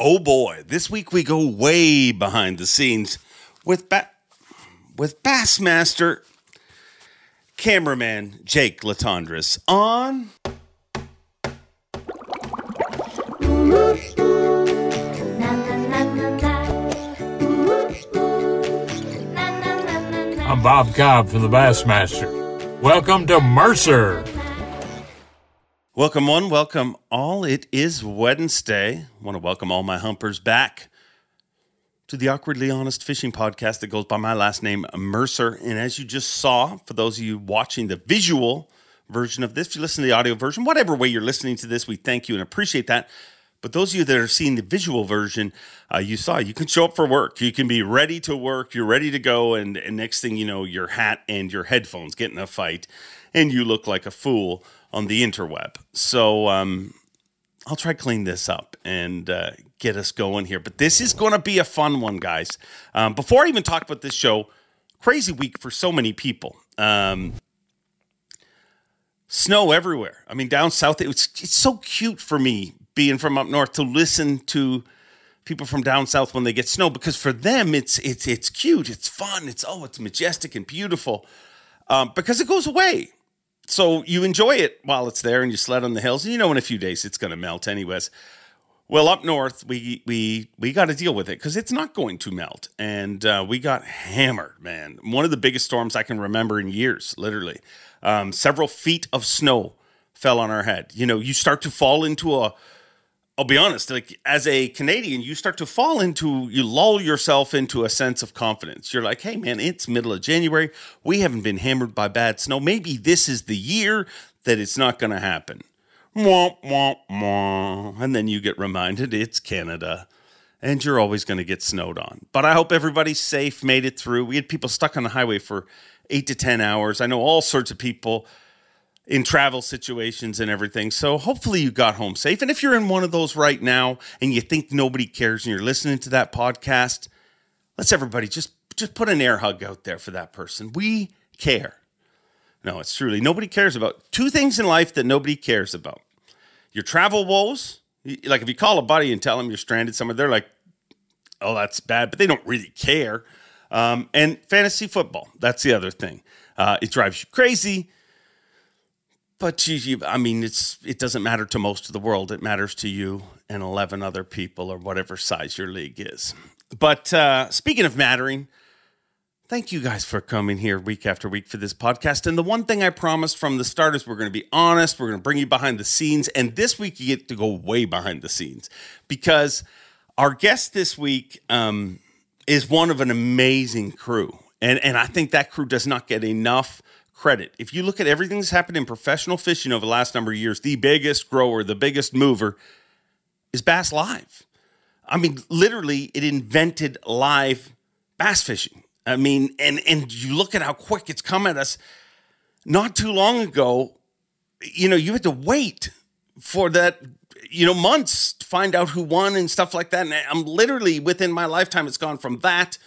Oh boy, this week we go way behind the scenes with ba- with Bassmaster cameraman Jake Latendresse on I'm Bob Cobb from the Bassmaster. Welcome to Mercer. Welcome one, welcome all. It is Wednesday. I want to welcome all my humpers back to the Awkwardly Honest Fishing Podcast that goes by my last name, Mercer. And as you just saw, for those of you watching the visual version of this, if you listen to the audio version, whatever way you're listening to this, we thank you and appreciate that. But those of you that are seeing the visual version, uh, you saw you can show up for work. You can be ready to work. You're ready to go. And, and next thing you know, your hat and your headphones get in a fight, and you look like a fool on the interweb. So um, I'll try clean this up and uh, get us going here. But this is going to be a fun one, guys. Um, before I even talk about this show, crazy week for so many people. Um, snow everywhere. I mean, down south, it was, it's so cute for me being from up north to listen to people from down south when they get snow because for them it's it's it's cute, it's fun, it's oh, it's majestic and beautiful um, because it goes away. So you enjoy it while it's there and you sled on the hills, and you know in a few days it's going to melt anyways. Well, up north we we we got to deal with it because it's not going to melt, and uh, we got hammered, man. One of the biggest storms I can remember in years, literally. Um, several feet of snow fell on our head. You know, you start to fall into a I'll be honest, like as a Canadian, you start to fall into, you lull yourself into a sense of confidence. You're like, hey, man, it's middle of January. We haven't been hammered by bad snow. Maybe this is the year that it's not going to happen. And then you get reminded it's Canada and you're always going to get snowed on. But I hope everybody's safe, made it through. We had people stuck on the highway for eight to 10 hours. I know all sorts of people in travel situations and everything. So hopefully you got home safe. And if you're in one of those right now and you think nobody cares and you're listening to that podcast, let's everybody just just put an air hug out there for that person. We care. No, it's truly nobody cares about two things in life that nobody cares about. Your travel woes, like if you call a buddy and tell them you're stranded somewhere, they're like, "Oh, that's bad," but they don't really care. Um, and fantasy football, that's the other thing. Uh, it drives you crazy but you, you, I mean, it's it doesn't matter to most of the world. It matters to you and eleven other people, or whatever size your league is. But uh, speaking of mattering, thank you guys for coming here week after week for this podcast. And the one thing I promised from the start is we're going to be honest. We're going to bring you behind the scenes. And this week you get to go way behind the scenes because our guest this week um, is one of an amazing crew, and and I think that crew does not get enough credit. If you look at everything that's happened in professional fishing over the last number of years, the biggest grower, the biggest mover is Bass Live. I mean, literally, it invented live bass fishing. I mean, and and you look at how quick it's come at us. Not too long ago, you know, you had to wait for that, you know, months to find out who won and stuff like that. And I'm literally within my lifetime, it's gone from that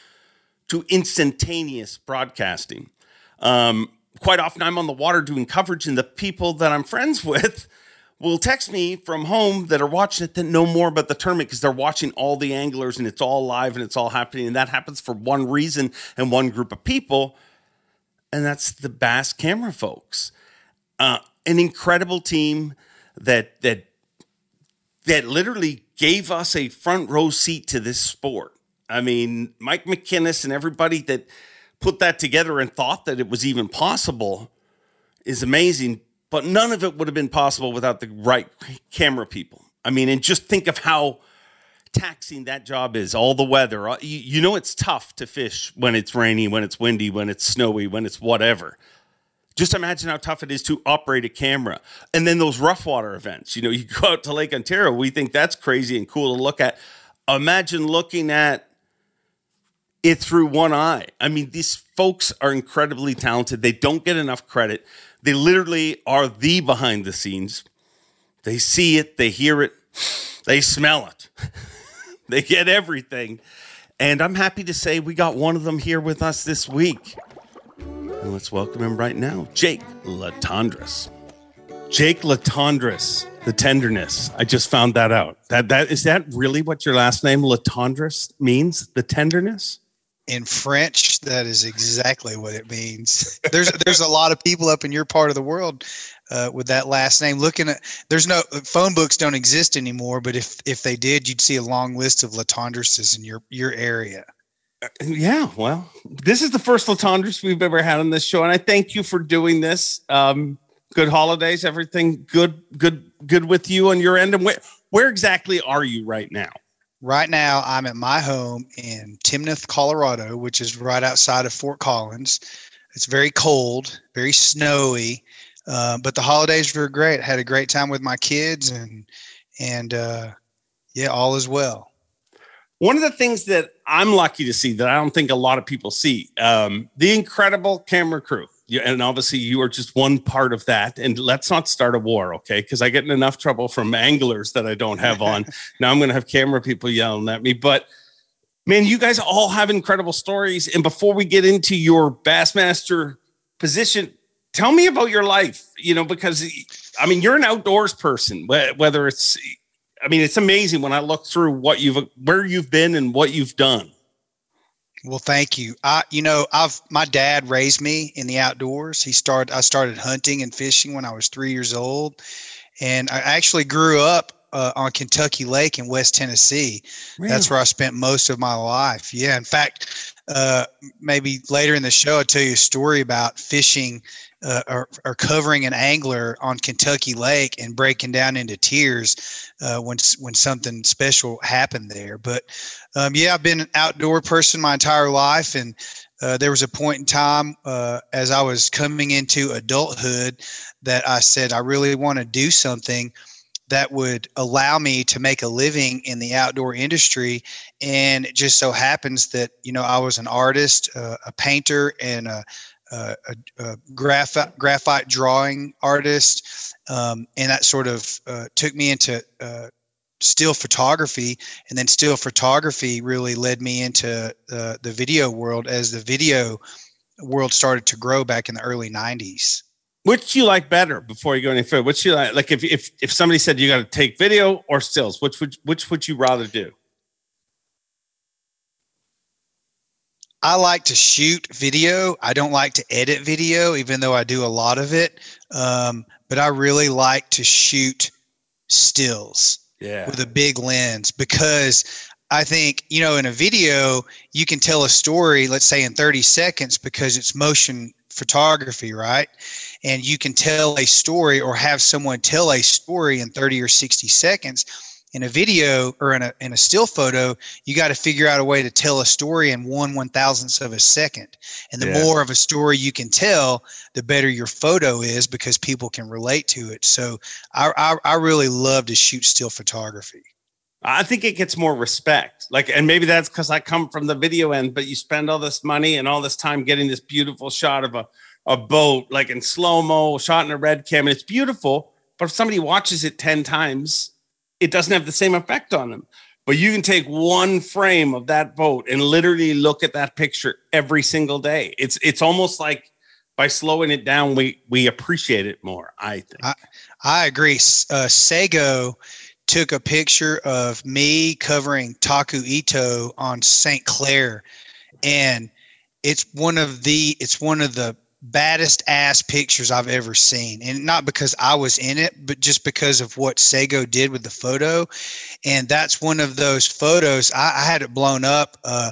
to instantaneous broadcasting. Um, quite often I'm on the water doing coverage, and the people that I'm friends with will text me from home that are watching it that know more about the tournament because they're watching all the anglers and it's all live and it's all happening. And that happens for one reason and one group of people, and that's the Bass camera folks. Uh, an incredible team that that that literally gave us a front row seat to this sport. I mean, Mike McKinnis and everybody that put that together and thought that it was even possible is amazing. But none of it would have been possible without the right camera people. I mean, and just think of how taxing that job is. All the weather. Uh, you, know, it's tough to fish when it's rainy, when it's windy, when it's snowy, when it's whatever. Just imagine how tough it is to operate a camera. And then those rough water events. You know, you go out to Lake Ontario, we think that's crazy and cool to look at. Imagine looking at it through one eye. I mean, these folks are incredibly talented. They don't get enough credit. They literally are the behind the scenes. They see it, they hear it, they smell it, they get everything. And I'm happy to say we got one of them here with us this week. And let's welcome him right now, Jake Latendresse. Jake Latendresse, the tenderness. I just found that out. That that is that really what your last name Latendresse means? The tenderness? In French, that is exactly what it means. There's there's a lot of people up in your part of the world uh, with that last name. Looking at there's no phone books don't exist anymore, but if if they did, you'd see a long list of Latendresses in your your area. Uh, yeah, well, this is the first Latendresse we've ever had on this show, and I thank you for doing this. Um, good holidays, everything good, good, good with you on your end. And where, where exactly are you right now? Right now, I'm at my home in Timnath, Colorado, which is right outside of Fort Collins. It's very cold, very snowy, uh, but the holidays were great. I had a great time with my kids, and and uh, yeah, all is well. One of the things that I'm lucky to see that I don't think a lot of people see um, the incredible camera crew and obviously you are just one part of that. And let's not start a war, okay? Because I get in enough trouble from anglers that I don't have on. now I'm going to have camera people yelling at me. But man, you guys all have incredible stories. And before we get into your Bassmaster position, tell me about your life. You know, because I mean, you're an outdoors person. Whether it's, I mean, it's amazing when I look through what you've, where you've been, and what you've done. Well, thank you. I, you know, I've my dad raised me in the outdoors. He started. I started hunting and fishing when I was three years old, and I actually grew up uh, on Kentucky Lake in West Tennessee. Really? That's where I spent most of my life. Yeah. In fact, uh, maybe later in the show, I'll tell you a story about fishing uh, or, or, covering an angler on Kentucky Lake and breaking down into tears uh, when when something special happened there. But um, yeah, I've been an outdoor person my entire life, and uh, there was a point in time uh, as I was coming into adulthood that I said I really want to do something that would allow me to make a living in the outdoor industry. And it just so happens that you know I was an artist, uh, a painter, and a a, a graphite, graphite drawing artist, um, and that sort of uh, took me into uh, still photography, and then still photography really led me into uh, the video world as the video world started to grow back in the early '90s. Which you like better before you go any further? Which you like? Like if if if somebody said you got to take video or stills, which would which would you rather do? I like to shoot video. I don't like to edit video, even though I do a lot of it. Um, but I really like to shoot stills yeah. with a big lens because I think, you know, in a video, you can tell a story, let's say in 30 seconds, because it's motion photography, right? And you can tell a story or have someone tell a story in 30 or 60 seconds in a video or in a, in a still photo, you got to figure out a way to tell a story in one one thousandth of a second. And the yeah. more of a story you can tell, the better your photo is because people can relate to it. So I, I, I really love to shoot still photography. I think it gets more respect. Like, and maybe that's because I come from the video end, but you spend all this money and all this time getting this beautiful shot of a, a boat, like in slow mo, shot in a red cam, and it's beautiful. But if somebody watches it 10 times, it doesn't have the same effect on them. But you can take one frame of that boat and literally look at that picture every single day. It's it's almost like by slowing it down, we we appreciate it more. I think. I, I agree. Uh, Seigo took a picture of me covering Taku Ito on St. Clair, and it's one of the it's one of the baddest ass pictures I've ever seen. And not because I was in it, but just because of what Seigo did with the photo. And that's one of those photos. I, I had it blown up, uh,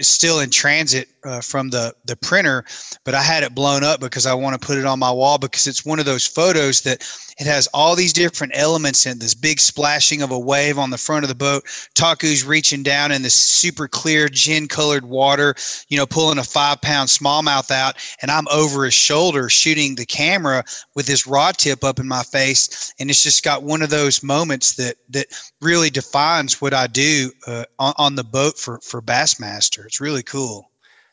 still in transit uh, from the, the printer, but I had it blown up because I want to put it on my wall because it's one of those photos that it has all these different elements in this big splashing of a wave on the front of the boat. Taku's reaching down in this super clear gin colored water, you know, pulling a five pound smallmouth out. And I'm over his shoulder shooting the camera with this rod tip up in my face. And it's just got one of those moments that, that really defines what I do uh, on, on the boat for, for Bassmaster. It's really cool.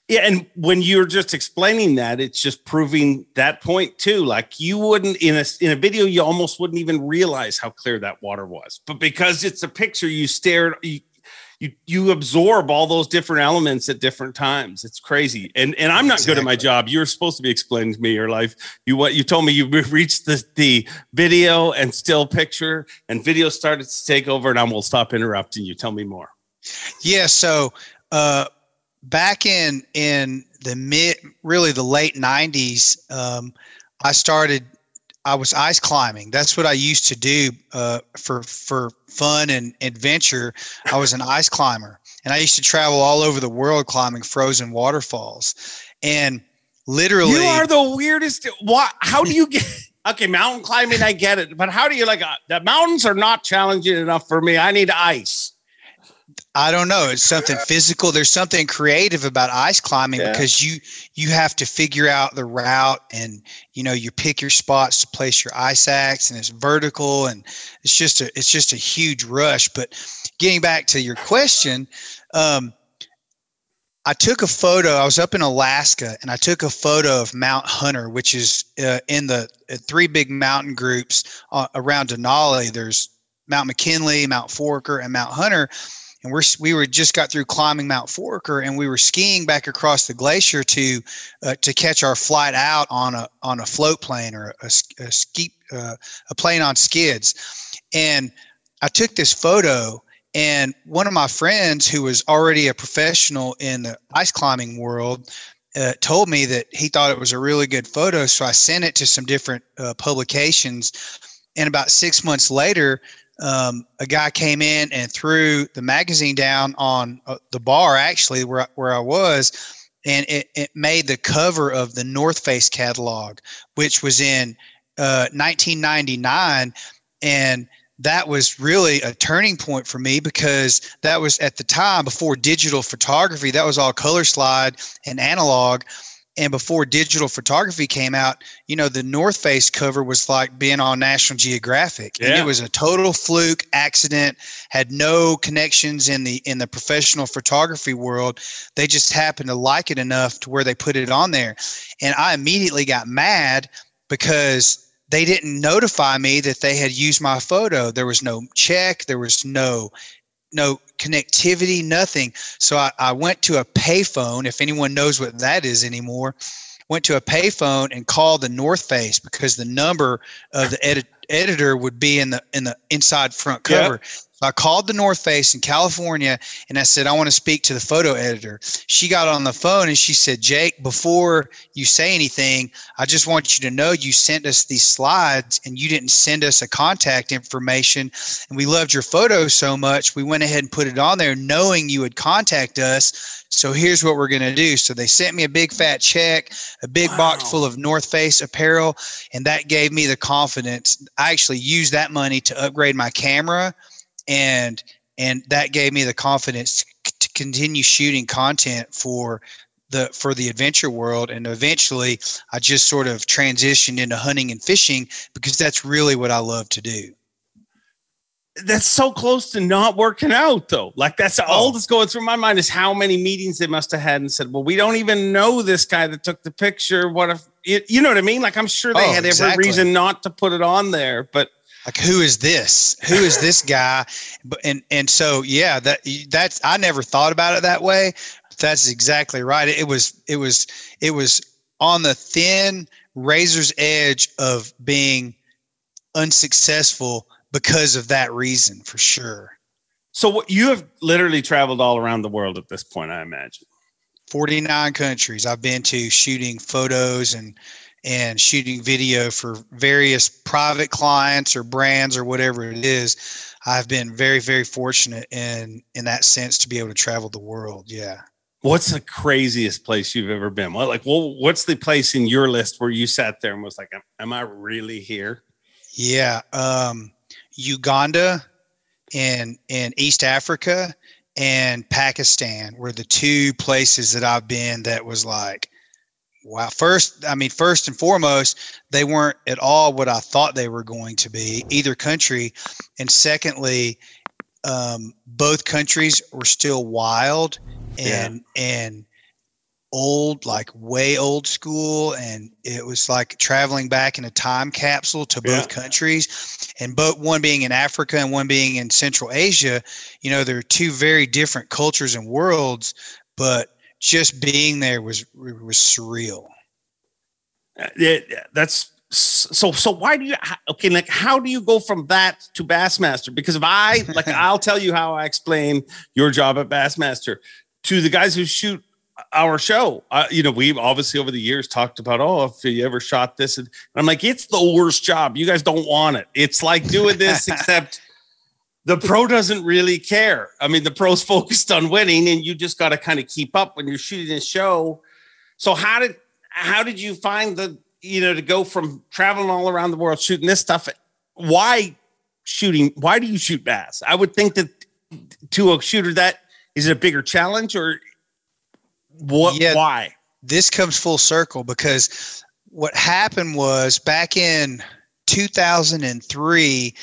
Yeah, and when you're just explaining that, it's just proving that point too. Like you wouldn't in a in a video, you almost wouldn't even realize how clear that water was. But because it's a picture, you stare you, you you absorb all those different elements at different times. It's crazy. And and I'm not exactly. good at my job. You're supposed to be explaining to me your life. You what you told me you reached the the video and still picture and video started to take over and I will stop interrupting you. Tell me more. Yeah, so uh back in in the mid really the late 90s um I started I was ice climbing. That's what I used to do uh, for for fun and adventure. I was an ice climber, and I used to travel all over the world climbing frozen waterfalls. And literally, you are the weirdest. What? How do you get? okay, mountain climbing, I get it, but how do you like? Uh, the mountains are not challenging enough for me. I need ice. I don't know. It's something physical. There's something creative about ice climbing yeah. because you you have to figure out the route and you know you pick your spots to place your ice axe and it's vertical and it's just a it's just a huge rush. But getting back to your question, um, I took a photo. I was up in Alaska and I took a photo of Mount Hunter, which is uh, in the uh, three big mountain groups uh, around Denali. There's Mount McKinley, Mount Foraker, and Mount Hunter and we're we were just got through climbing Mount Foraker, and we were skiing back across the glacier to uh, to catch our flight out on a on a float plane or a, a ski uh, a plane on skids, and I took this photo. And one of my friends, who was already a professional in the ice climbing world, uh, told me that he thought it was a really good photo. So I sent it to some different uh, publications. And about six months later, um, a guy came in and threw the magazine down on uh, the bar actually where, where I was and it, it made the cover of the North Face catalog, which was in uh, 1999. And that was really a turning point for me because that was at the time before digital photography, that was all color slide and analog and before digital photography came out you know the north face cover was like being on national geographic yeah. and it was a total fluke accident had no connections in the in the professional photography world. They just happened to like it enough to where they put it on there. And i immediately got mad because they didn't notify me that they had used my photo. There was no check. There was no no connectivity, nothing. So I, I went to a payphone, if anyone knows what that is anymore, went to a payphone and called the North Face because the number of the edit, editor would be in the in the inside front cover. So I called the North Face in California and I said, I want to speak to the photo editor. She got on the phone and she said, Jake, before you say anything, I just want you to know you sent us these slides and you didn't send us a contact information. And we loved your photo so much, we went ahead and put it on there knowing you would contact us. So here's what we're going to do. So they sent me a big fat check, a big wow. box full of North Face apparel, and that gave me the confidence. I actually used that money to upgrade my camera and and that gave me the confidence to continue shooting content for the for the adventure world. And eventually i just sort of transitioned into hunting and fishing because that's really what i love to do. That's so close to not working out though. Like that's oh. all that's going through my mind is how many meetings they must have had and said well we don't even know this guy that took the picture. What if it, you know what i mean? Like i'm sure they oh, had every exactly. reason not to put it on there but like who is this? Who is this guy? But and and so yeah that that's i never thought about it that way. That's exactly right. It was it was it was on the thin razor's edge of being unsuccessful because of that reason for sure. So what you have literally traveled all around the world at this point i imagine. 49 countries. I've been to shooting photos and and shooting video for various private clients or brands or whatever it is i've been very very fortunate in in that sense to be able to travel the world. Yeah. What's the craziest place you've ever been? What like well what's the place in your list where you sat there and was like am, am i really here? Yeah um uganda and in east africa and pakistan were the two places that i've been that was like Wow. First, I mean, first and foremost, they weren't at all what I thought they were going to be, either country. And secondly, um, both countries were still wild and yeah. and old, like way old school, and it was like traveling back in a time capsule to both yeah. countries, and both one being in Africa and one being in Central Asia. You know, they're two very different cultures and worlds, but just being there was was surreal. Uh, yeah, that's so so why do you okay like how do you go from that to bassmaster because if i like i'll tell you how i explain your job at bassmaster to the guys who shoot our show. Uh, you know, we've obviously over the years talked about, oh, if you ever shot this, and I'm like, it's the worst job. You guys don't want it. It's like doing this, except the pro doesn't really care. I mean, the pro's focused on winning, and you just got to kind of keep up when you're shooting a show. So how did how did you find the you know to go from traveling all around the world shooting this stuff? Why shooting? Why do you shoot bass? I would think that to a shooter that is it a bigger challenge or what? Yeah, why? This comes full circle because what happened was back in 2003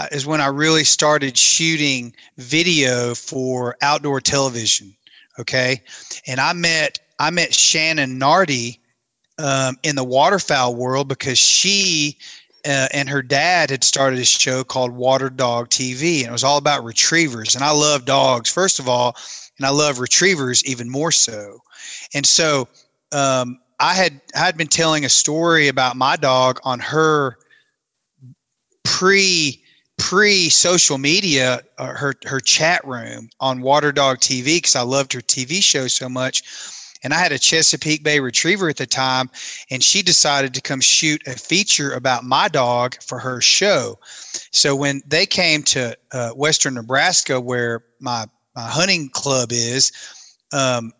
uh, is when I really started shooting video for outdoor television. Okay, and I met I met Shannon Nardi um, in the waterfowl world because she uh, and her dad had started a show called Water Dog TV, and it was all about retrievers. And I love dogs, first of all, and I love retrievers even more so. And so um, I had I had been telling a story about my dog on her pre pre social media, uh, her her chat room on Water Dog TV because I loved her TV show so much. And I had a Chesapeake Bay Retriever at the time, and she decided to come shoot a feature about my dog for her show. So when they came to uh, Western Nebraska, where my my hunting club is, um,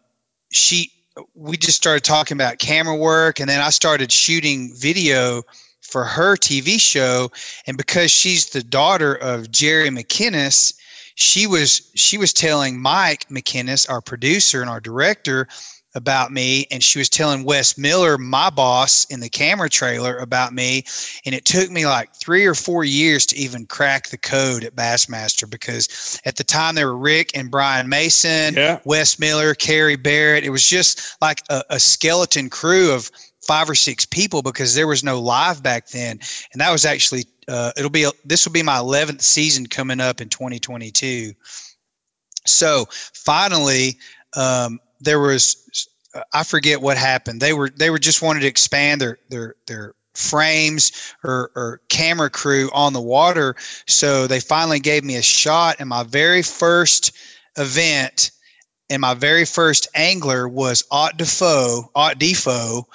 she we just started talking about camera work, and then I started shooting video for her TV show. And because she's the daughter of Jerry McKinnis, she was she was telling Mike McKinnis, our producer and our director, about me and she was telling Wes Miller, my boss in the camera trailer about me. And it took me like three or four years to even crack the code at Bassmaster because at the time there were Rick and Brian Mason, yeah. Wes Miller, Kerry Barrett. It was just like a, a skeleton crew of five or six people because there was no live back then. And that was actually, uh, it'll be, this will be my 11th season coming up in 2022. So finally, um, there was I forget what happened. They were they were just wanted to expand their their their frames or, or camera crew on the water. So they finally gave me a shot. And my very first event and my very first angler was Ott Defoe, Ott Defoe,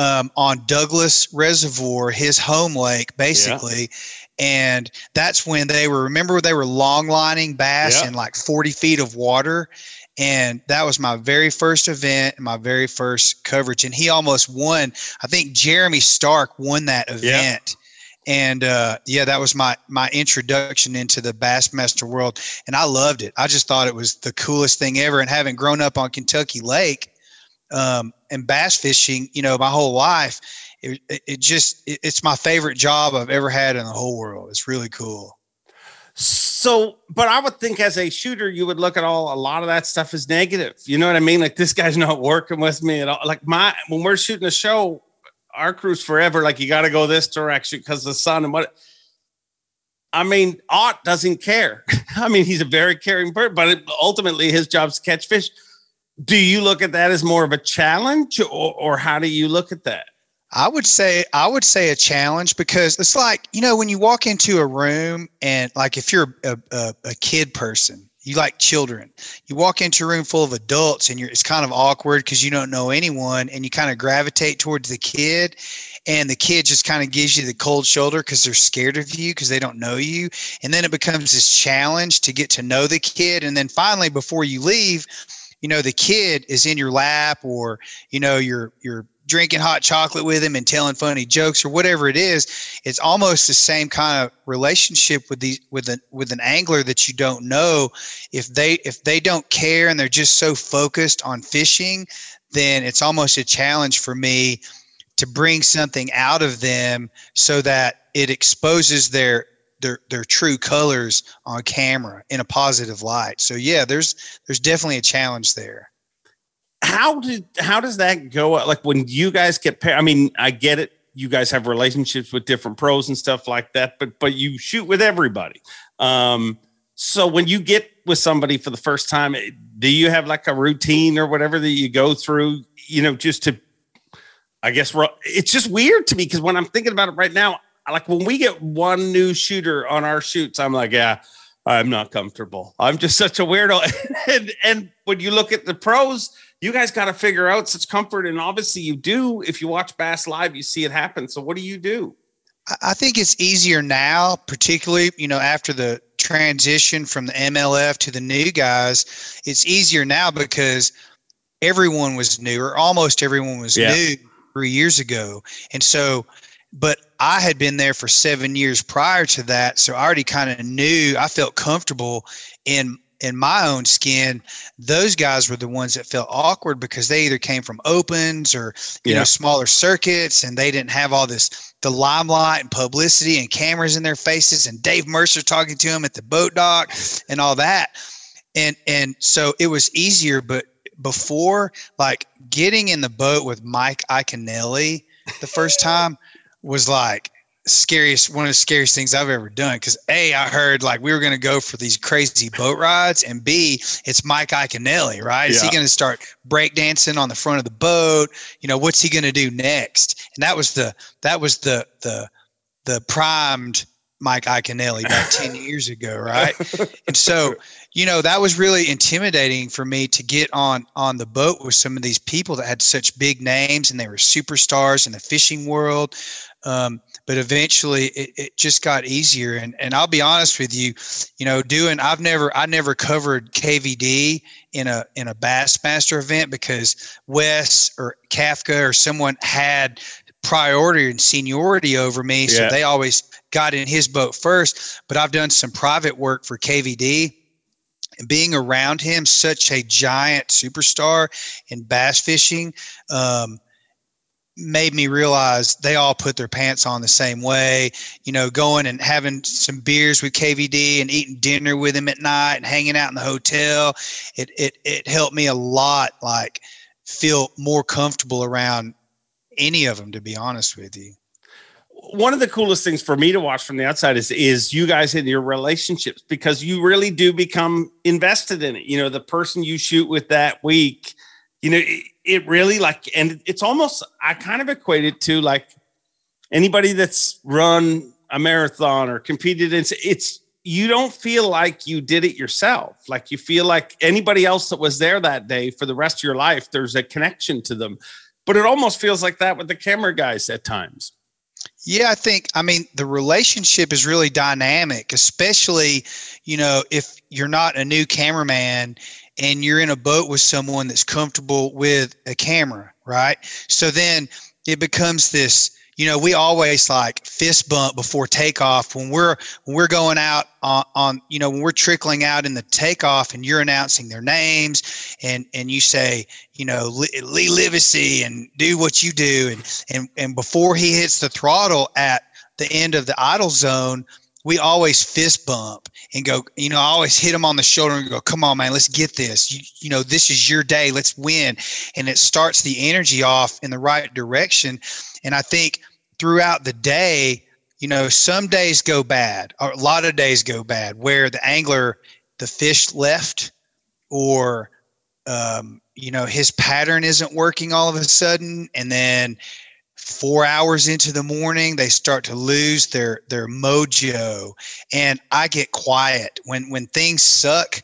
um, on Douglas Reservoir, his home lake, basically. Yeah. And that's when they were, remember, they were long lining bass yeah. in like 40 feet of water and that was my very first event my very first coverage and he almost won i think jeremy stark won that event yeah. and uh, yeah that was my my introduction into the bassmaster world and i loved it i just thought it was the coolest thing ever and having grown up on kentucky lake um, and bass fishing you know my whole life it, it just it, it's my favorite job i've ever had in the whole world it's really cool so, but I would think as a shooter, you would look at all a lot of that stuff as negative. You know what I mean? Like this guy's not working with me at all. Like my when we're shooting a show, our crew's forever. Like you got to go this direction because the sun and what. I mean, Ott doesn't care. I mean, he's a very caring bird, but ultimately his job's to catch fish. Do you look at that as more of a challenge, or, or how do you look at that? I would say I would say a challenge because it's like you know when you walk into a room and like if you're a, a, a, kid person you like children you walk into a room full of adults and you're it's kind of awkward because you don't know anyone and you kind of gravitate towards the kid and the kid just kind of gives you the cold shoulder because they're scared of you because they don't know you and then it becomes this challenge to get to know the kid and then finally before you leave you know the kid is in your lap or you know you're you're drinking hot chocolate with him and telling funny jokes or whatever it is it's almost the same kind of relationship with these with an with an angler that you don't know. If they if they don't care and they're just so focused on fishing then it's almost a challenge for me to bring something out of them so that it exposes their their their true colors on camera in a positive light so yeah there's there's definitely a challenge there how did how does that go? Like when you guys get paired? I mean, I get it. You guys have relationships with different pros and stuff like that, but but you shoot with everybody. Um, so when you get with somebody for the first time, do you have like a routine or whatever that you go through? You know, just to, I guess it's just weird to me because when I'm thinking about it right now, like when we get one new shooter on our shoots, I'm like, yeah, I'm not comfortable. I'm just such a weirdo. and, and when you look at the pros, you guys got to figure out such comfort. And obviously, you do. If you watch Bass Live, you see it happen. So, what do you do? I think it's easier now, particularly, you know, after the transition from the MLF to the new guys. It's easier now because everyone was new, or almost everyone was yeah. new three years ago. And so, but I had been there for seven years prior to that. So I already kind of knew, I felt comfortable in in my own skin, those guys were the ones that felt awkward because they either came from opens or you yeah. know smaller circuits, and they didn't have all this the limelight and publicity and cameras in their faces, and Dave Mercer talking to them at the boat dock and all that, and and so it was easier. But before, like getting in the boat with Mike Iaconelli the first time was like scariest one of the scariest things I've ever done because a I heard like we were going to go for these crazy boat rides and b it's Mike Iaconelli right? Is he going to start breakdancing on the front of the boat? You know what's he going to do next? And that was the that was the the the primed Mike Iaconelli about 10 years ago right? And so you know that was really intimidating for me to get on on the boat with some of these people that had such big names and they were superstars in the fishing world um, but eventually it, it just got easier. And, and I'll be honest with you, you know, doing, I've never, I never covered KVD in a, in a Bassmaster event because Wes or Kafka or someone had priority and seniority over me. So they always got in his boat first, but I've done some private work for KVD and being around him, such a giant superstar in bass fishing. Um, made me realize they all put their pants on the same way. You know, going and having some beers with KVD and eating dinner with him at night and hanging out in the hotel. It it it helped me a lot. Like feel more comfortable around any of them. To be honest with you. One of the coolest things for me to watch from the outside is is you guys in your relationships because you really do become invested in it. You know, the person you shoot with that week, you know, it really like, and it's almost, I kind of equate it to like anybody that's run a marathon or competed in it's, you don't feel like you did it yourself. Like you feel like anybody else that was there that day for the rest of your life, there's a connection to them. But it almost feels like that with the camera guys at times. Yeah, I think, I mean, the relationship is really dynamic, especially, you know, if you're not a new cameraman and you're in a boat with someone that's comfortable with a camera, right? So then it becomes this, you know, we always like fist bump before takeoff when we're when we're going out on, on you know when we're trickling out in the takeoff and you're announcing their names and and you say you know Lee Livesay and do what you do and and and before he hits the throttle at the end of the idle zone we always fist bump and go, you know, I always hit them on the shoulder and go, come on, man, let's get this. You, you know, this is your day. Let's win. And it starts the energy off in the right direction. And I think throughout the day, you know, some days go bad, a lot of days go bad where the angler, the fish left or, um, you know, his pattern isn't working all of a sudden. And then, four hours into the morning they start to lose their their mojo. And i get quiet. When when things suck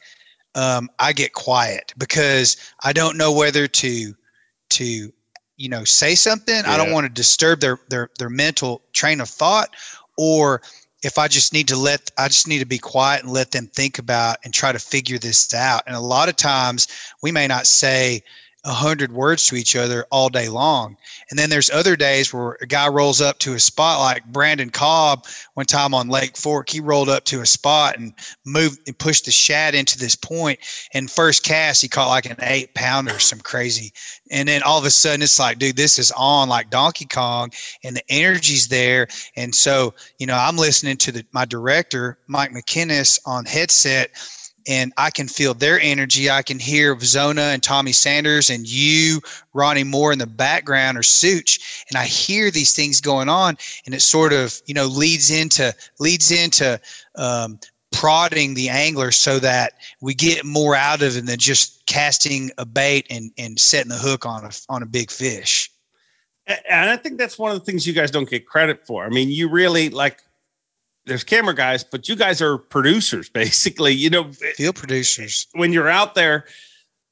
um, i get quiet because i don't know whether to to you know say something. Yeah. i don't want to disturb their their their mental train of thought. Or if i just need to let i just need to be quiet and let them think about and try to figure this out. And a lot of times we may not say a hundred words to each other all day long. And then there's other days where a guy rolls up to a spot like Brandon Cobb one time on Lake Fork. He rolled up to a spot and moved and pushed the shad into this point. And first cast, he caught like an eight pounder, some crazy. And then all of a sudden, it's like, dude, this is on like Donkey Kong, and the energy's there. And so, you know, I'm listening to the, my director, Mike McKinnis, on headset and I can feel their energy. I can hear Zona and Tommy Sanders and you, Ronnie Moore in the background or Such, and I hear these things going on, and it sort of you know leads into leads into um, prodding the angler so that we get more out of it than just casting a bait and, and setting the hook on a on a big fish. And I think that's one of the things you guys don't get credit for. I mean, you really like there's camera guys, but you guys are producers basically. You know, field producers. When you're out there,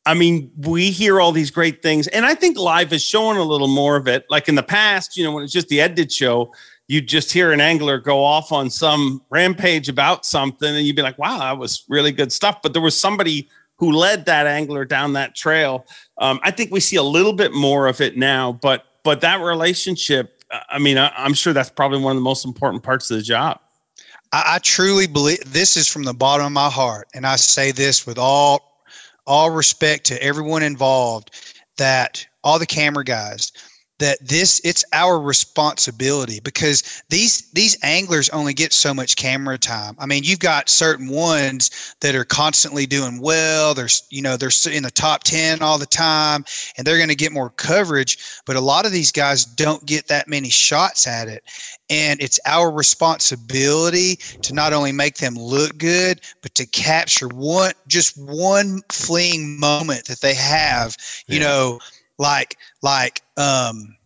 I mean, we hear all these great things, and I think live is showing a little more of it. Like in the past, you know, when it's just the Ed did show, you'd just hear an angler go off on some rampage about something, and you'd be like, "Wow, that was really good stuff." But there was somebody who led that angler down that trail. Um, I think we see a little bit more of it now, but but that relationship, I mean, I, I'm sure that's probably one of the most important parts of the job. I, I truly believe this is from the bottom of my heart, and I say this with all all respect to everyone involved, that all the camera guys that this it's our responsibility because these these anglers only get so much camera time. I mean you've got certain ones that are constantly doing well. They're you know they're in the top 10 all the time and they're going to get more coverage but a lot of these guys don't get that many shots at it. And it's our responsibility to not only make them look good but to capture one just one fleeing moment that they have you yeah. know like like um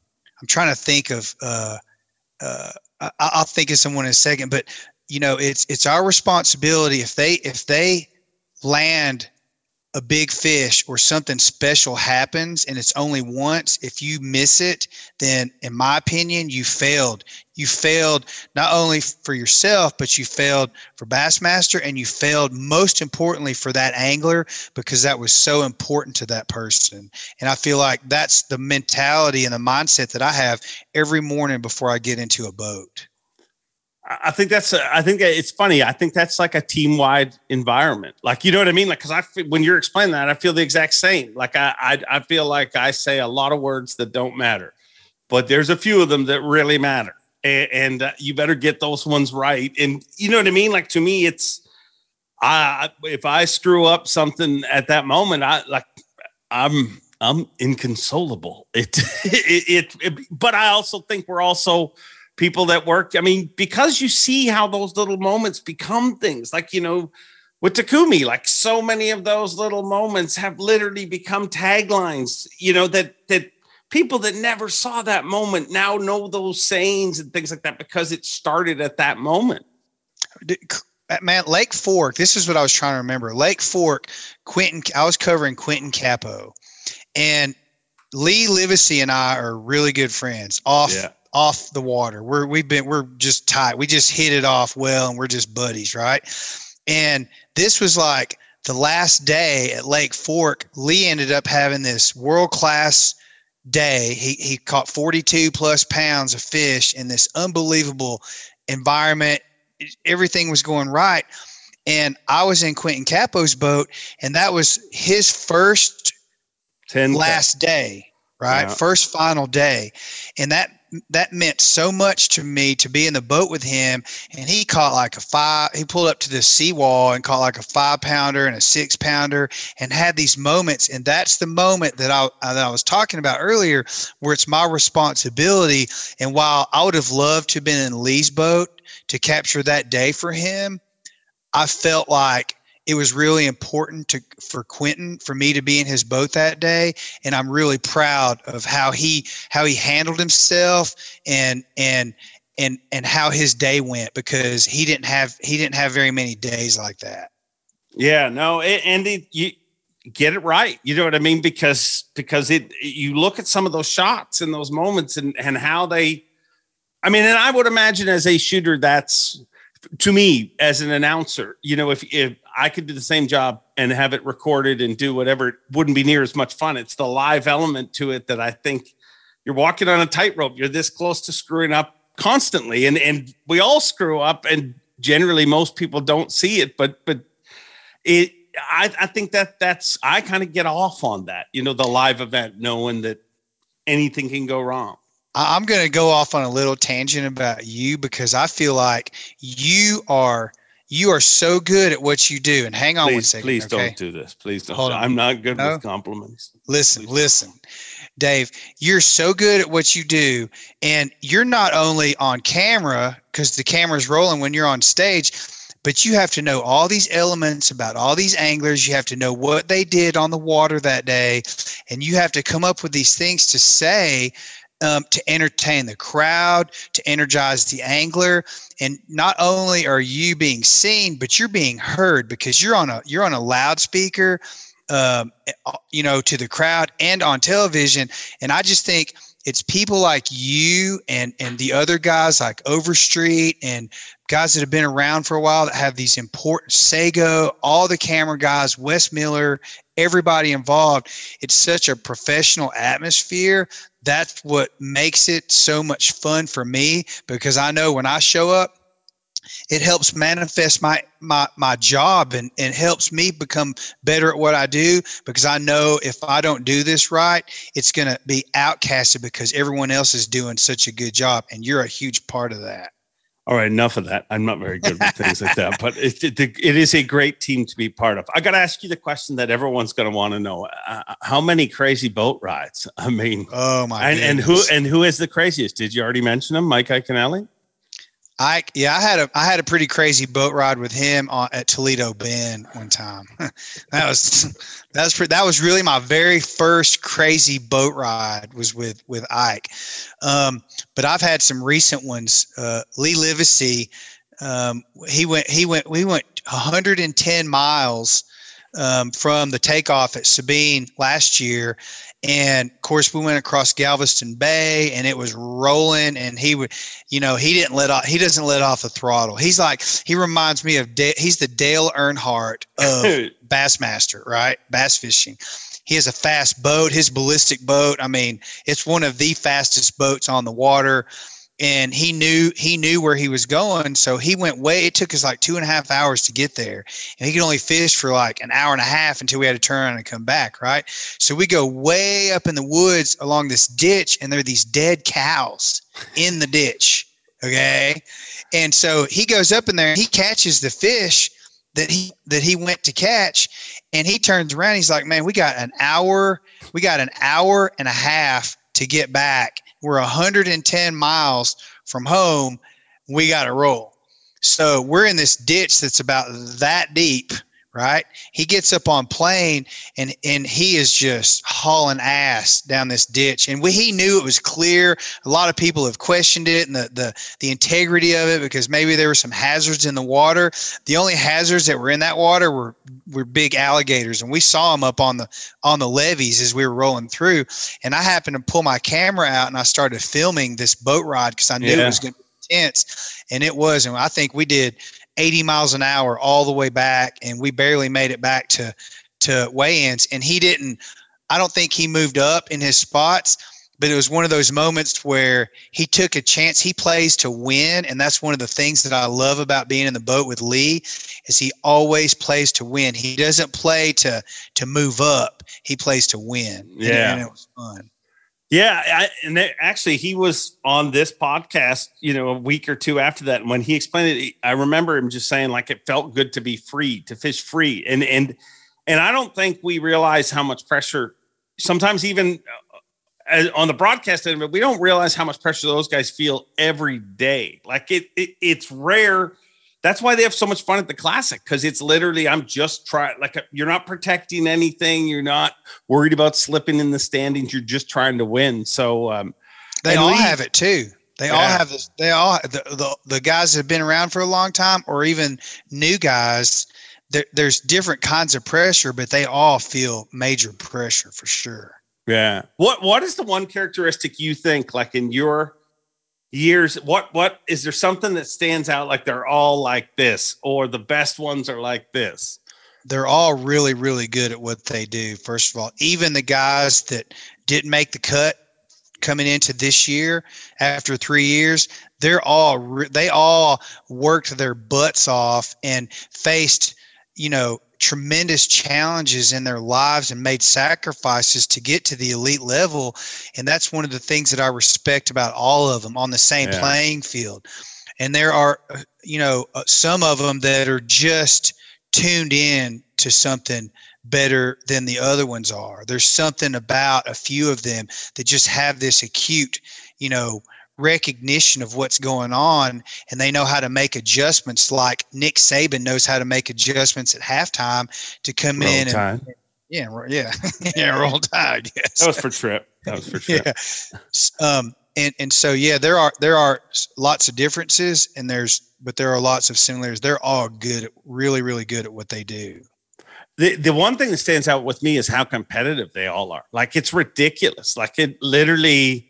i'm trying to think of uh uh I, i'll think of someone in a second but you know it's it's our responsibility if they if they land a big fish or something special happens and it's only once, if you miss it, then in my opinion, you failed. You failed not only for yourself, but you failed for Bassmaster and you failed most importantly for that angler because that was so important to that person. And I feel like that's the mentality and the mindset that I have every morning before I get into a boat. I think that's a, I think it's funny. I think that's like a team wide environment. Like you know what I mean? Like because I when you're explaining that, I feel the exact same. Like I, I I feel like I say a lot of words that don't matter, but there's a few of them that really matter, and, and uh, you better get those ones right. And you know what I mean? Like to me, it's I if I screw up something at that moment, I like I'm I'm inconsolable. It it, it, it but I also think we're also people that work. I mean, because you see how those little moments become things like, you know, with Takumi, like so many of those little moments have literally become taglines, you know, that, that people that never saw that moment now know those sayings and things like that because it started at that moment. Man, Lake Fork, this is what I was trying to remember. Lake Fork, Quentin, I was covering Quentin Capo and Lee Livesay and I are really good friends off yeah off the water. We're we've been we're just tight. We just hit it off well, and we're just buddies, right? And this was like the last day at Lake Fork. Lee ended up having this world class day. He he caught 42 plus pounds of fish in this unbelievable environment. Everything was going right. And I was in Quentin Capo's boat, and that was his first 10 last day, right? Yeah. First final day. And that that meant so much to me to be in the boat with him. And he caught like a five, he pulled up to the seawall and caught like a five pounder and a six pounder and had these moments. And that's the moment that I, uh, that I was talking about earlier, where it's my responsibility. And while I would have loved to have been in Lee's boat to capture that day for him, I felt like it was really important to for Quentin for me to be in his boat that day, and I'm really proud of how he how he handled himself and and and and how his day went because he didn't have he didn't have very many days like that. Yeah, no, Andy, you get it right. You know what I mean? Because because it you look at some of those shots and those moments and and how they. I mean, and I would imagine as a shooter, that's to me as an announcer. You know, if if I could do the same job and have it recorded and do whatever. It wouldn't be near as much fun. It's the live element to it that I think you're walking on a tightrope. You're this close to screwing up constantly, and and we all screw up, and generally most people don't see it, but but it. I, I think that that's I kind of get off on that. You know, the live event, knowing that anything can go wrong. I'm going to go off on a little tangent about you because I feel like you are you are so good at what you do. And hang on please, one second. Please okay? don't do this. Please don't. Hold on. I'm not good No? with compliments. Listen, Please. listen, Dave, you're so good at what you do. And you're not only on camera because the camera's rolling when you're on stage, but you have to know all these elements about all these anglers. You have to know what they did on the water that day. And you have to come up with these things to say um, to entertain the crowd, to energize the angler. And not only are you being seen, but you're being heard because you're on a you're on a loudspeaker um, you know, to the crowd and on television. And I just think it's people like you and and the other guys like Overstreet and guys that have been around for a while that have these important Seigo, all the camera guys, Wes Miller, everybody involved. It's such a professional atmosphere. That's what makes it so much fun for me because I know when I show up, it helps manifest my my my job and and helps me become better at what I do because I know if I don't do this right, it's going to be outcasted because everyone else is doing such a good job and you're a huge part of that. All right, enough of that. I'm not very good with things like that, but it, it, it is a great team to be part of. I got to ask you the question that everyone's going to want to know: uh, How many crazy boat rides? I mean, Oh my and, and who and who is the craziest? Did you already mention him, Mike Iaconelli? I yeah, I had a I had a pretty crazy boat ride with him on, at Toledo Bend one time. that was that was pretty, that was really my very first crazy boat ride was with with Ike. Um, but I've had some recent ones. Uh, Lee Livesay, um, he went he went we went 110 miles um, from the takeoff at Sabine last year. And of course, we went across Galveston Bay, and it was rolling. And he would, you know, he didn't let off. He doesn't let off the throttle. He's like, he reminds me of. Da- he's the Dale Earnhardt of Bassmaster, right? Bass fishing. He has a fast boat. His ballistic boat. I mean, it's one of the fastest boats on the water. And he knew he knew where he was going, so he went way. It took us like two and a half hours to get there, and he could only fish for like an hour and a half until we had to turn and come back. Right. So we go way up in the woods along this ditch, and there are these dead cows in the ditch. Okay. And so he goes up in there and he catches the fish that he that he went to catch and he turns around he's like man we got an hour we got an hour and a half to get back we're 110 miles from home we got to roll. So we're in this ditch that's about that deep right? He gets up on plane and and he is just hauling ass down this ditch. And we, he knew it was clear. A lot of people have questioned it and the, the the integrity of it because maybe there were some hazards in the water. The only hazards that were in that water were were big alligators and we saw them up on the on the levees as we were rolling through. And i happened to pull my camera out and i started filming this boat ride because i knew it was going to be intense and it was and i think we did 80 miles an hour all the way back and we barely made it back to to weigh-ins. And he didn't i don't think he moved up in his spots but it was one of those moments where he took a chance. He plays to win and that's one of the things that i love about being in the boat with lee is he always plays to win. He doesn't play to to move up. He plays to win. And Yeah. and it was fun Yeah, I, and they, actually, he was on this podcast, you know, a week or two after that. And when he explained it, I remember him just saying like it felt good to be free, to fish free, and and and I don't think we realize how much pressure. Sometimes even uh, on the broadcast end but we don't realize how much pressure those guys feel every day. Like it, it it's rare. That's why they have so much fun at the classic because it's literally I'm just trying. Like you're not protecting anything. You're not worried about slipping in the standings. You're just trying to win. So um, They all have it too. They all have this. They all the, the the guys that have been around for a long time, or even new guys. There, there's different kinds of pressure, but they all feel major pressure for sure. yeah. What what is the one characteristic you think like in your years? What what is there something that stands out like they're all like this, or the best ones are like this? They're all really, really good at what they do. First of all, even the guys that didn't make the cut coming into this year after three years, they're all they all worked their butts off and faced, you know, tremendous challenges in their lives and made sacrifices to get to the elite level. And that's one of the things that I respect about all of them on the same Yeah. playing field. and there are uh, you know uh, some of them that are just tuned in to something better than the other ones are there's something about a few of them that just have this acute you know recognition of what's going on and they know how to make adjustments like Nick Saban knows how to make adjustments at halftime to come roll in tide. and yeah. Yeah yeah. roll tide yes. That was for trip. That was for trip. Yeah. Um and and so yeah there are there are lots of differences and there's but there are lots of similarities. They're all good really really good at what they do. The the one thing that stands out with me is how competitive they all are. Like it's ridiculous. Like it literally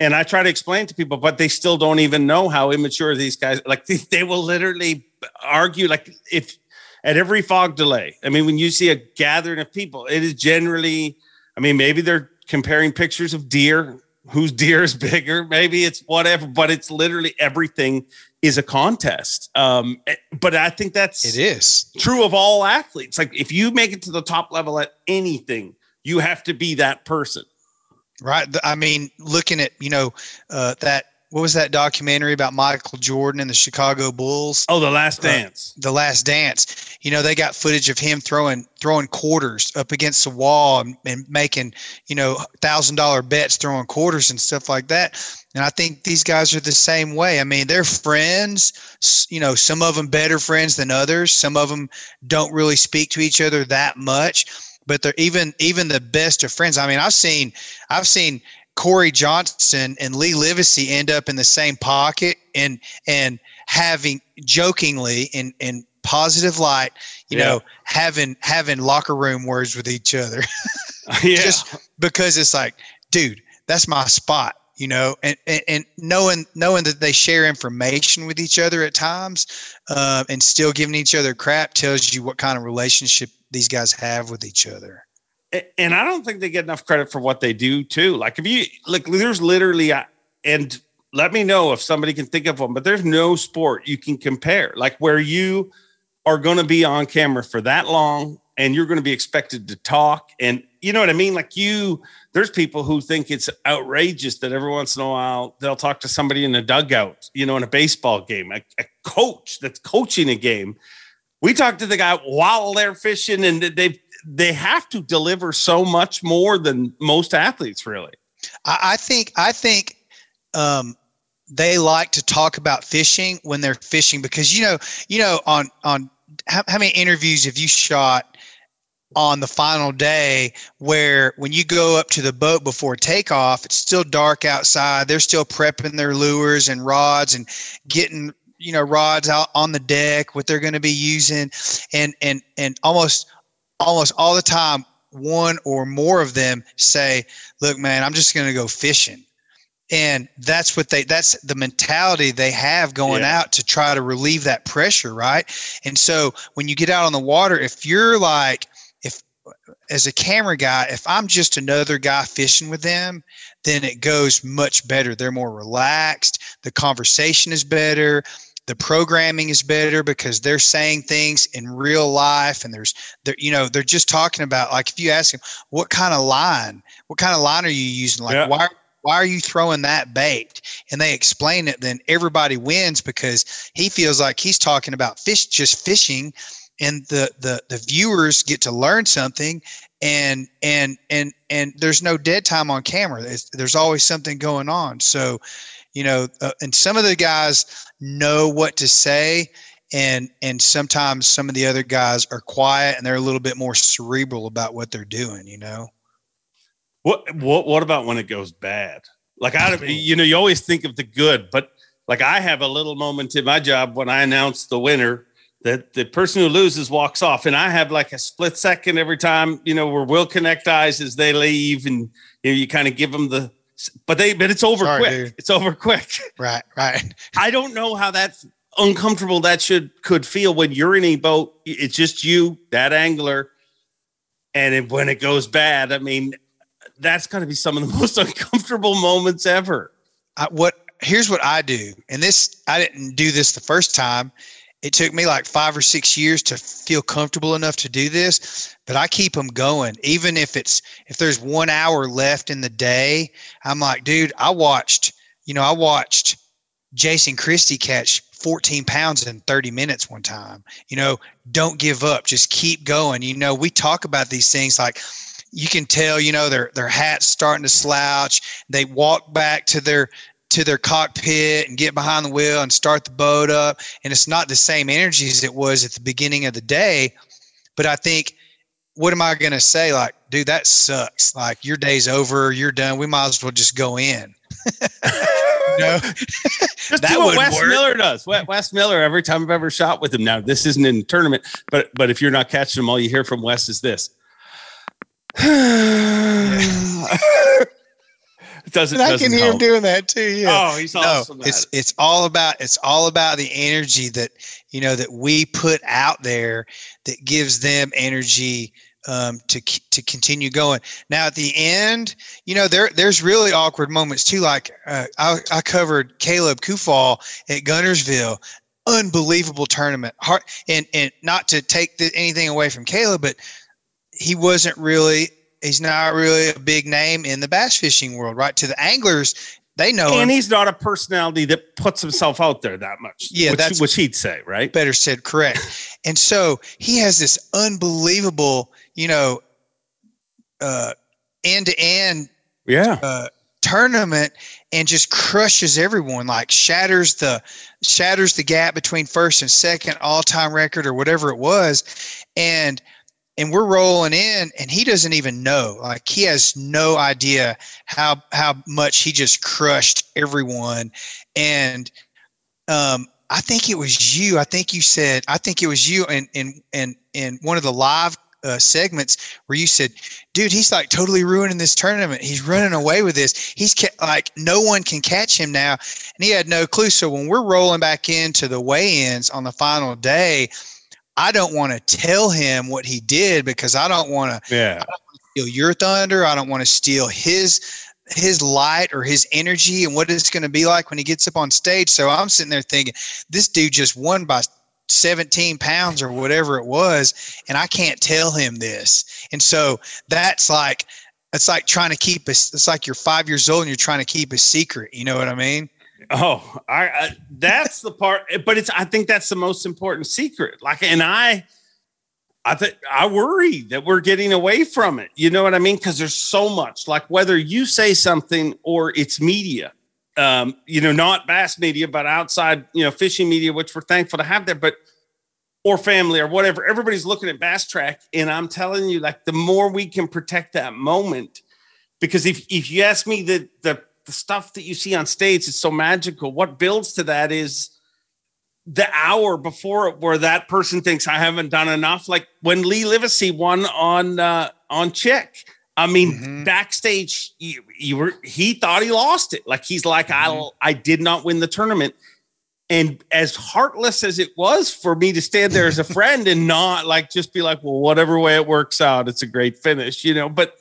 and I try to explain to people, but they still don't even know how immature these guys. Like they, they will literally argue. Like if at every fog delay, I mean, when you see a gathering of people, it is generally. I mean, maybe they're comparing pictures of deer. Whose deer is bigger? Maybe it's whatever, but it's literally everything is a contest. Um, eh, but I think that's it is true of all athletes. Like if you make it to the top level at anything, you have to be that person. Right. I mean, looking at, you know, uh, that, what was that documentary about Michael Jordan and the Chicago Bulls? Oh, The Last Dance. Uh, the Last Dance. You know, they got footage of him throwing throwing quarters up against the wall and, and making, you know, thousand dollar bets throwing quarters and stuff like that. And I think these guys are the same way. I mean, they're friends. You know, some of them better friends than others. Some of them don't really speak to each other that much but they're even even the best of friends. I mean, I've seen I've seen Cory Johnson and Lee Livesay end up in the same pocket and and having jokingly in in positive light, you yeah. know, having having locker room words with each other. yeah. Just because it's like, dude, that's my spot you know, and, and, and, knowing knowing that they share information with each other at times, uh, and still giving each other crap tells you what kind of relationship these guys have with each other. And I don't think they get enough credit for what they do too. Like if you like, there's literally, and let me know if somebody can think of one, but there's no sport you can compare like where you are going to be on camera for that long and you're going to be expected to talk and you know what I mean? Like you, there's people who think it's outrageous that every once in a while they'll talk to somebody in a dugout, you know, in a baseball game, a, a coach that's coaching a game we talked to the guy while they're fishing, and they they have to deliver so much more than most athletes. Really, I, think I think um, they like to talk about fishing when they're fishing because you know you know on on how, how many interviews have you shot on the final day where when you go up to the boat before takeoff it's still dark outside they're still prepping their lures and rods and getting you know rods out on the deck what they're going to be using and and and almost almost all the time one or more of them say look man i'm just going to go fishing. And that's what they that's the mentality they have going yeah. out to try to relieve that pressure right? And so when you get out on the water if you're like if as a camera guy if i'm just another guy fishing with them then it goes much better. They're more relaxed the conversation is better the programming is better because they're saying things in real life and there's they're you know they're just talking about like if you ask them what kind of line? What kind of line are you using? Like yeah. why why are you throwing that bait? And they explain it then everybody wins because he feels like he's talking about fish just fishing and the the the viewers get to learn something and and and and there's no dead time on camera. There's, there's always something going on. So you know uh, and some of the guys know what to say and and sometimes some of the other guys are quiet and they're a little bit more cerebral about what they're doing you know? What what what about when it goes bad? Like i you know you always think of the good but like i have a little moment in my job when i announce the winner that the person who loses walks off and i have like a split second every time you know where we'll connect eyes as they leave and you know you kind of give them the but they but it's over Sorry, quick. Dude. It's over quick. Right, right. I don't know how that's uncomfortable that should could feel when you're in a boat. It's just you, that angler, and it, when it goes bad, I mean, that's got to be some of the most uncomfortable moments ever. I, what here's what I do, and this I didn't do this the first time it took me like five or six years to feel comfortable enough to do this but i keep them going even if it's if there's one hour left in the day i'm like dude i watched you know i watched Jason Christie catch 14 pounds in 30 minutes one time. You know, don't give up. Just keep going. You know, we talk about these things like you can tell, you know, their their hats starting to slouch. They walk back to their to their cockpit and get behind the wheel and start the boat up. And it's not the same energy as it was at the beginning of the day. But I think, what am I going to say? Like, dude, that sucks. Like, your day's over. You're done. We might as well just go in. no, just that do what Wes work. Miller does. Wes Miller. Every time I've ever shot with him, now this isn't in the tournament, but but if you're not catching him, all you hear from Wes is this. doesn't. I can hear him doing that too. Yeah. Oh, he's awesome. No, it's it's all about it's all about the energy that you know that we put out there that gives them energy um, to to continue going. Now at the end, you know there there's really awkward moments too. Like uh, I, I covered Caleb Kuphall at Guntersville, unbelievable tournament. Hard, and and not to take the, anything away from Caleb, but he wasn't really he's not really a big name in the bass fishing world, right? To the anglers, they know and him. he's not a personality that puts himself out there that much. Yeah, which, that's which he'd say, right? Better said, correct. and so he has this unbelievable, you know, uh, end to end, yeah, uh, tournament, and just crushes everyone. Like shatters the shatters the gap between first and second all time record or whatever it was, and and we're rolling in and he doesn't even know like he has no idea how how much he just crushed everyone and um i think it was you i think you said i think it was you and in in in one of the live uh, segments where you said, "Dude, he's like totally ruining this tournament. He's running away with this. He's ca- like no one can catch him now." And he had no clue. So when we're rolling back into the weigh-ins on the final day, I don't want to tell him what he did because I don't want to yeah. steal your thunder. I don't want to steal his his light or his energy and what it's going to be like when he gets up on stage. So I'm sitting there thinking, this dude just won by 17 pounds or whatever it was, and I can't tell him this. And so that's like it's like trying to keep a, it's like you're five years old and you're trying to keep a secret. You know what I mean? Oh, I, I that's the part, but it's I think that's the most important secret. Like, and I, I think I worry that we're getting away from it. You know what I mean? Because there's so much. Like whether you say something or it's media, um, you know, not bass media, but outside, you know, fishing media, which we're thankful to have there, but or family or whatever. Everybody's looking at BassTrakk, and I'm telling you, like the more we can protect that moment, because if if you ask me the the the stuff that you see on stage is so magical. What builds to that is the hour before it where that person thinks I haven't done enough. Like when Lee Livesay won on uh, on Chick. I mean, mm-hmm. backstage, you, you, were he thought he lost it. Like he's like, mm-hmm. I I did not win the tournament. And as heartless as it was for me to stand there as a friend and not like just be like, well, whatever way it works out, it's a great finish, you know. But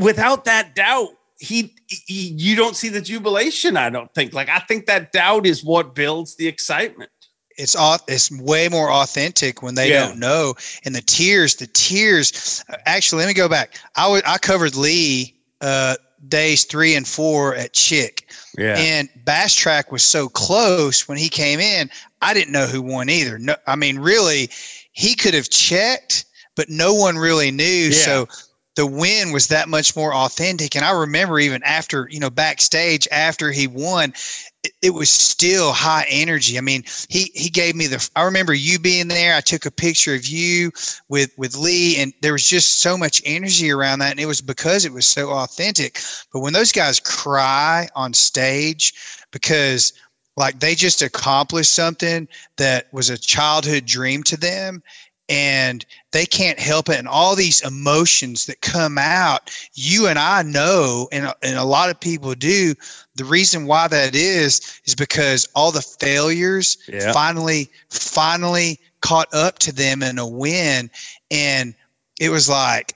without that doubt, he, he, you don't see the jubilation i don't think. Like i think that doubt is what builds the excitement. It's it's way more authentic when they yeah. don't know and the tears the tears actually let me go back. I would i covered lee uh days three and four at chick. Yeah. And BassTrakk was so close when he came in i didn't know who won either. No i mean really he could have checked but no one really knew. Yeah. so the win was that much more authentic. And I remember even after, you know, backstage after he won, it, it, was still high energy. I mean, he he gave me the. I remember you being there. I took a picture of you with with Lee, and there was just so much energy around that, and it was because it was so authentic. But when those guys cry on stage because like they just accomplished something that was a childhood dream to them and they can't help it. And all these emotions that come out you and i know and, and a lot of people do. The reason why that is is because all the failures yeah. finally finally caught up to them in a win. And it was like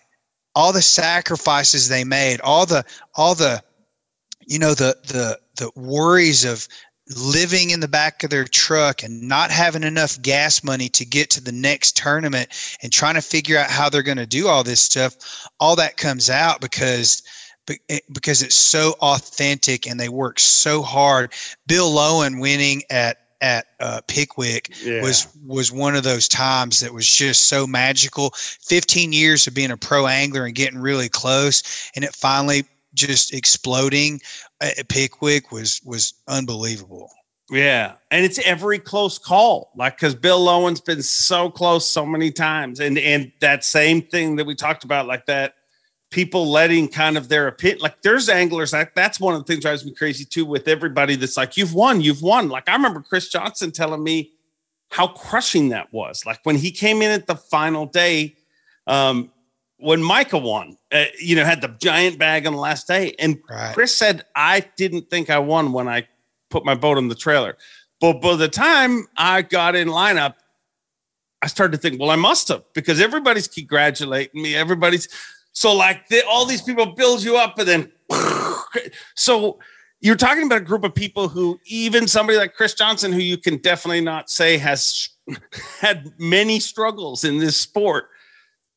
all the sacrifices they made all the all the you know the the the worries of living in the back of their truck and not having enough gas money to get to the next tournament and trying to figure out how they're going to do all this stuff all that comes out because eh, because it's so authentic and they work so hard. Bill Lowen winning at at uh, Pickwick yeah. was was one of those times that was just so magical. Fifteen years of being a pro angler and getting really close, and it finally just exploding at Pickwick was was unbelievable. Yeah, and it's every close call, like because Bill Lowen's been so close so many times, and and that same thing that we talked about, like that people letting kind of their opinion, like there's anglers like that's one of the things that drives me crazy too with everybody that's like you've won, you've won. Like I remember Chris Johnson telling me how crushing that was. Like when he came in at the final day, um, when Micah won, uh, you know, had the giant bag on the last day, and right. Chris said I didn't think I won when I put my boat on the trailer. But by the time I got in lineup, I started to think, well, I must have because everybody's congratulating me. Everybody's so like they, all these people build you up, and then so you're talking about a group of people who even somebody like Chris Johnson, who you can definitely not say has had many struggles in this sport.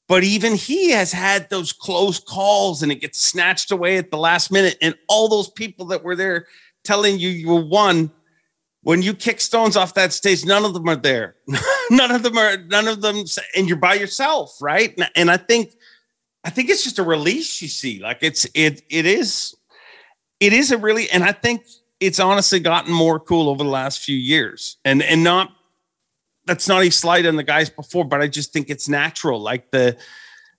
But even he has had those close calls and it gets snatched away at the last minute. And all those people that were there telling you you were one, when you kick stones off that stage none of them are there. None of them are none of them and you're by yourself right? And i think i think it's just a release you see. Like it's it it is it is a really and i think it's honestly gotten more cool over the last few years. And and not that's not a slight on the guys before but i just think it's natural like the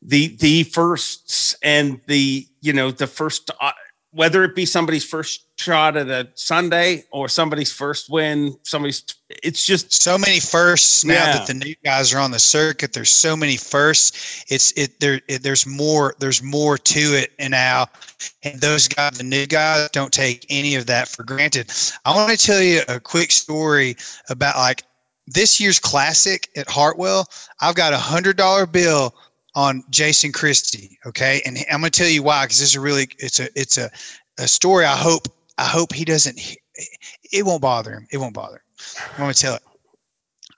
the the firsts and the you know the first uh, whether it be somebody's first shot at a Sunday or somebody's first win, somebody's it's just so many firsts now yeah. that the new guys are on the circuit. There's so many firsts. It's it there. It, there's more. There's more to it, and now, and those guys, the new guys, don't take any of that for granted. I want to tell you a quick story about like this year's classic at Hartwell. I've got a hundred dollar bill on Jason Christie. Okay, and I'm going to tell you why because this is really it's a it's a a story. I hope I hope he doesn't. It won't bother him. It won't bother him. I'm going to tell it.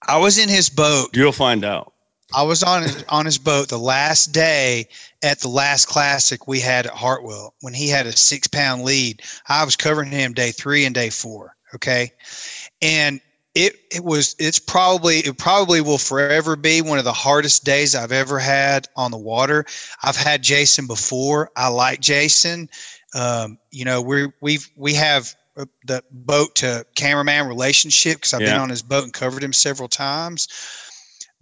I was in his boat. You'll find out. I was on his, on his boat the last day at the last classic we had at Hartwell when he had a six pound lead. I was covering him day three and day four. Okay, and it it was it's probably it probably will forever be one of the hardest days I've ever had on the water. I've had Jason before. I like Jason. Um, you know, we we've we have the boat to cameraman relationship because I've yeah. been on his boat and covered him several times.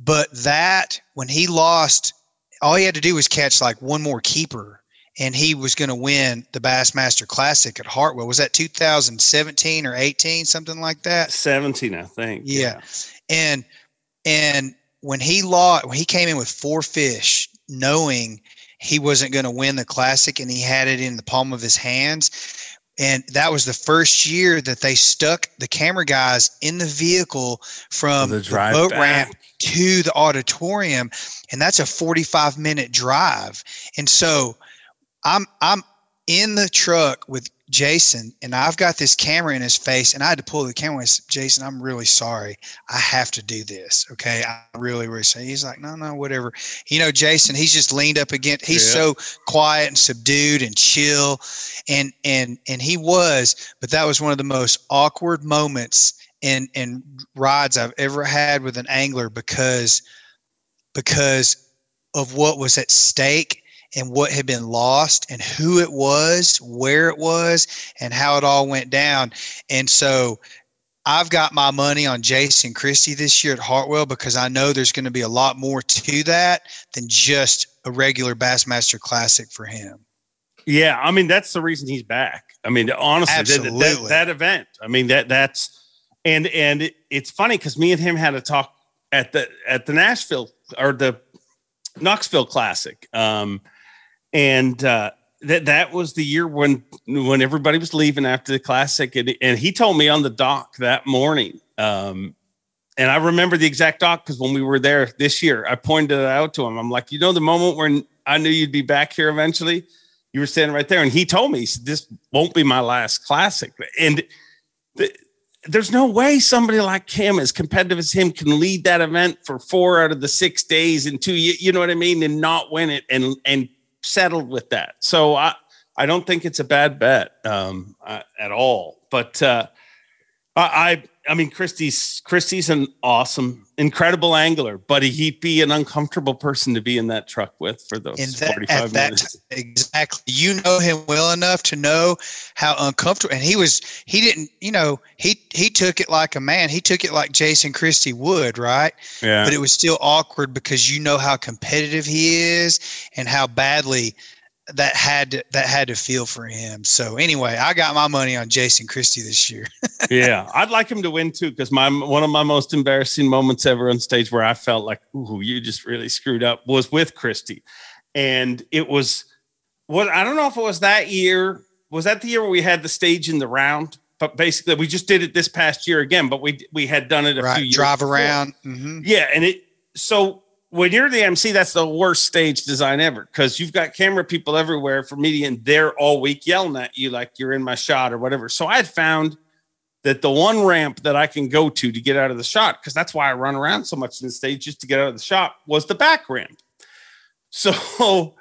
But that when he lost, all he had to do was catch like one more keeper and he was going to win the Bassmaster Classic at Hartwell. Was that 2017 or 18, something like that? 17, I think. Yeah. yeah. And and when he lost, when he came in with four fish, knowing he wasn't going to win the classic, and he had it in the palm of his hands. And that was the first year that they stuck the camera guys in the vehicle from the, the boat back. ramp to the auditorium. And that's a 45 minute drive. And so I'm I'm in the truck with Jason and I've got this camera in his face and I had to pull the camera and Jason, I'm really sorry. I have to do this. Okay. I really, really say he's like, no, no, whatever. You know, Jason, he's just leaned up against he's yeah. so quiet and subdued and chill. And and and he was, but that was one of the most awkward moments in in rides I've ever had with an angler because because of what was at stake and what had been lost and who it was, where it was, and how it all went down. And so I've got my money on Jason Christie this year at Hartwell because I know there's going to be a lot more to that than just a regular Bassmaster Classic for him. Yeah, I mean that's the reason he's back. I mean, honestly, that, that, that, event. I mean that that's and and it, it's funny because me and him had a talk at the at the Nashville or the Knoxville Classic. Um, and uh, that that was the year when when everybody was leaving after the classic, and, and he told me on the dock that morning. Um, and I remember the exact dock because when we were there this year, I pointed it out to him. I'm like, you know, the moment when I knew you'd be back here eventually, you were standing right there, and he told me, "This won't be my last classic." And the, there's no way somebody like him, as competitive as him, can lead that event for four out of the six days and two. You know what I mean, and not win it, and and settled with that. So I I don't think it's a bad bet um, uh, at all. But uh, I, I mean, Christie's Christie's an awesome, incredible angler, but he'd be an uncomfortable person to be in that truck with for those that, 45 minutes. That, exactly. You know him well enough to know how uncomfortable and he was he didn't, you know, he he took it like a man. He took it like Jason Christie would, right? Yeah. But it was still awkward because you know how competitive he is and how badly that had to, that had to feel for him. So anyway, I got my money on Jason Christie this year. yeah, I'd like him to win too because my one of my most embarrassing moments ever on stage where I felt like, "Ooh, you just really screwed up," was with Christie, and it was what I don't know if it was that year. Was that the year where we had the stage in the round? But basically, we just did it this past year again. But we we had done it a right, few years. Drive before. around. Mm-hmm. Yeah, and it so when you're the MC, that's the worst stage design ever because you've got camera people everywhere for media and they're all week yelling at you like you're in my shot or whatever. So I had found that the one ramp that I can go to to get out of the shot, because that's why I run around so much in the stage just to get out of the shot, was the back ramp. So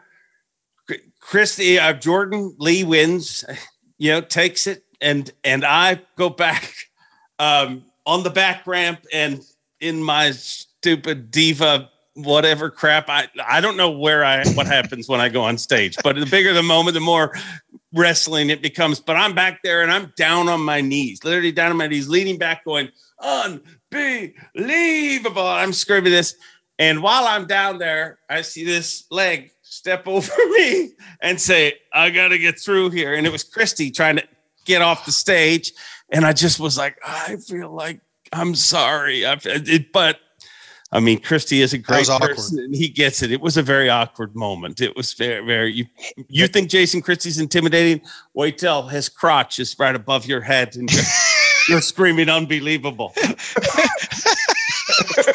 Christie, uh, Jordan Lee wins, you know, takes it, and and I go back um, on the back ramp and in my stupid diva whatever crap. I I don't know where I what happens when I go on stage, but the bigger the moment, the more wrestling it becomes. But I'm back there and I'm down on my knees, literally down on my knees, leaning back, going unbelievable. I'm screaming this, and while I'm down there, I see this leg step over me and say, "I got to get through here." And it was Christie trying to get off the stage, and I just was like, "I feel like." I'm sorry, I, it, but I mean, Christie is a great person and he gets it. It was a very awkward moment. It was very, very, you, you think Jason Christie's intimidating? Wait till his crotch is right above your head and you're, you're screaming unbelievable.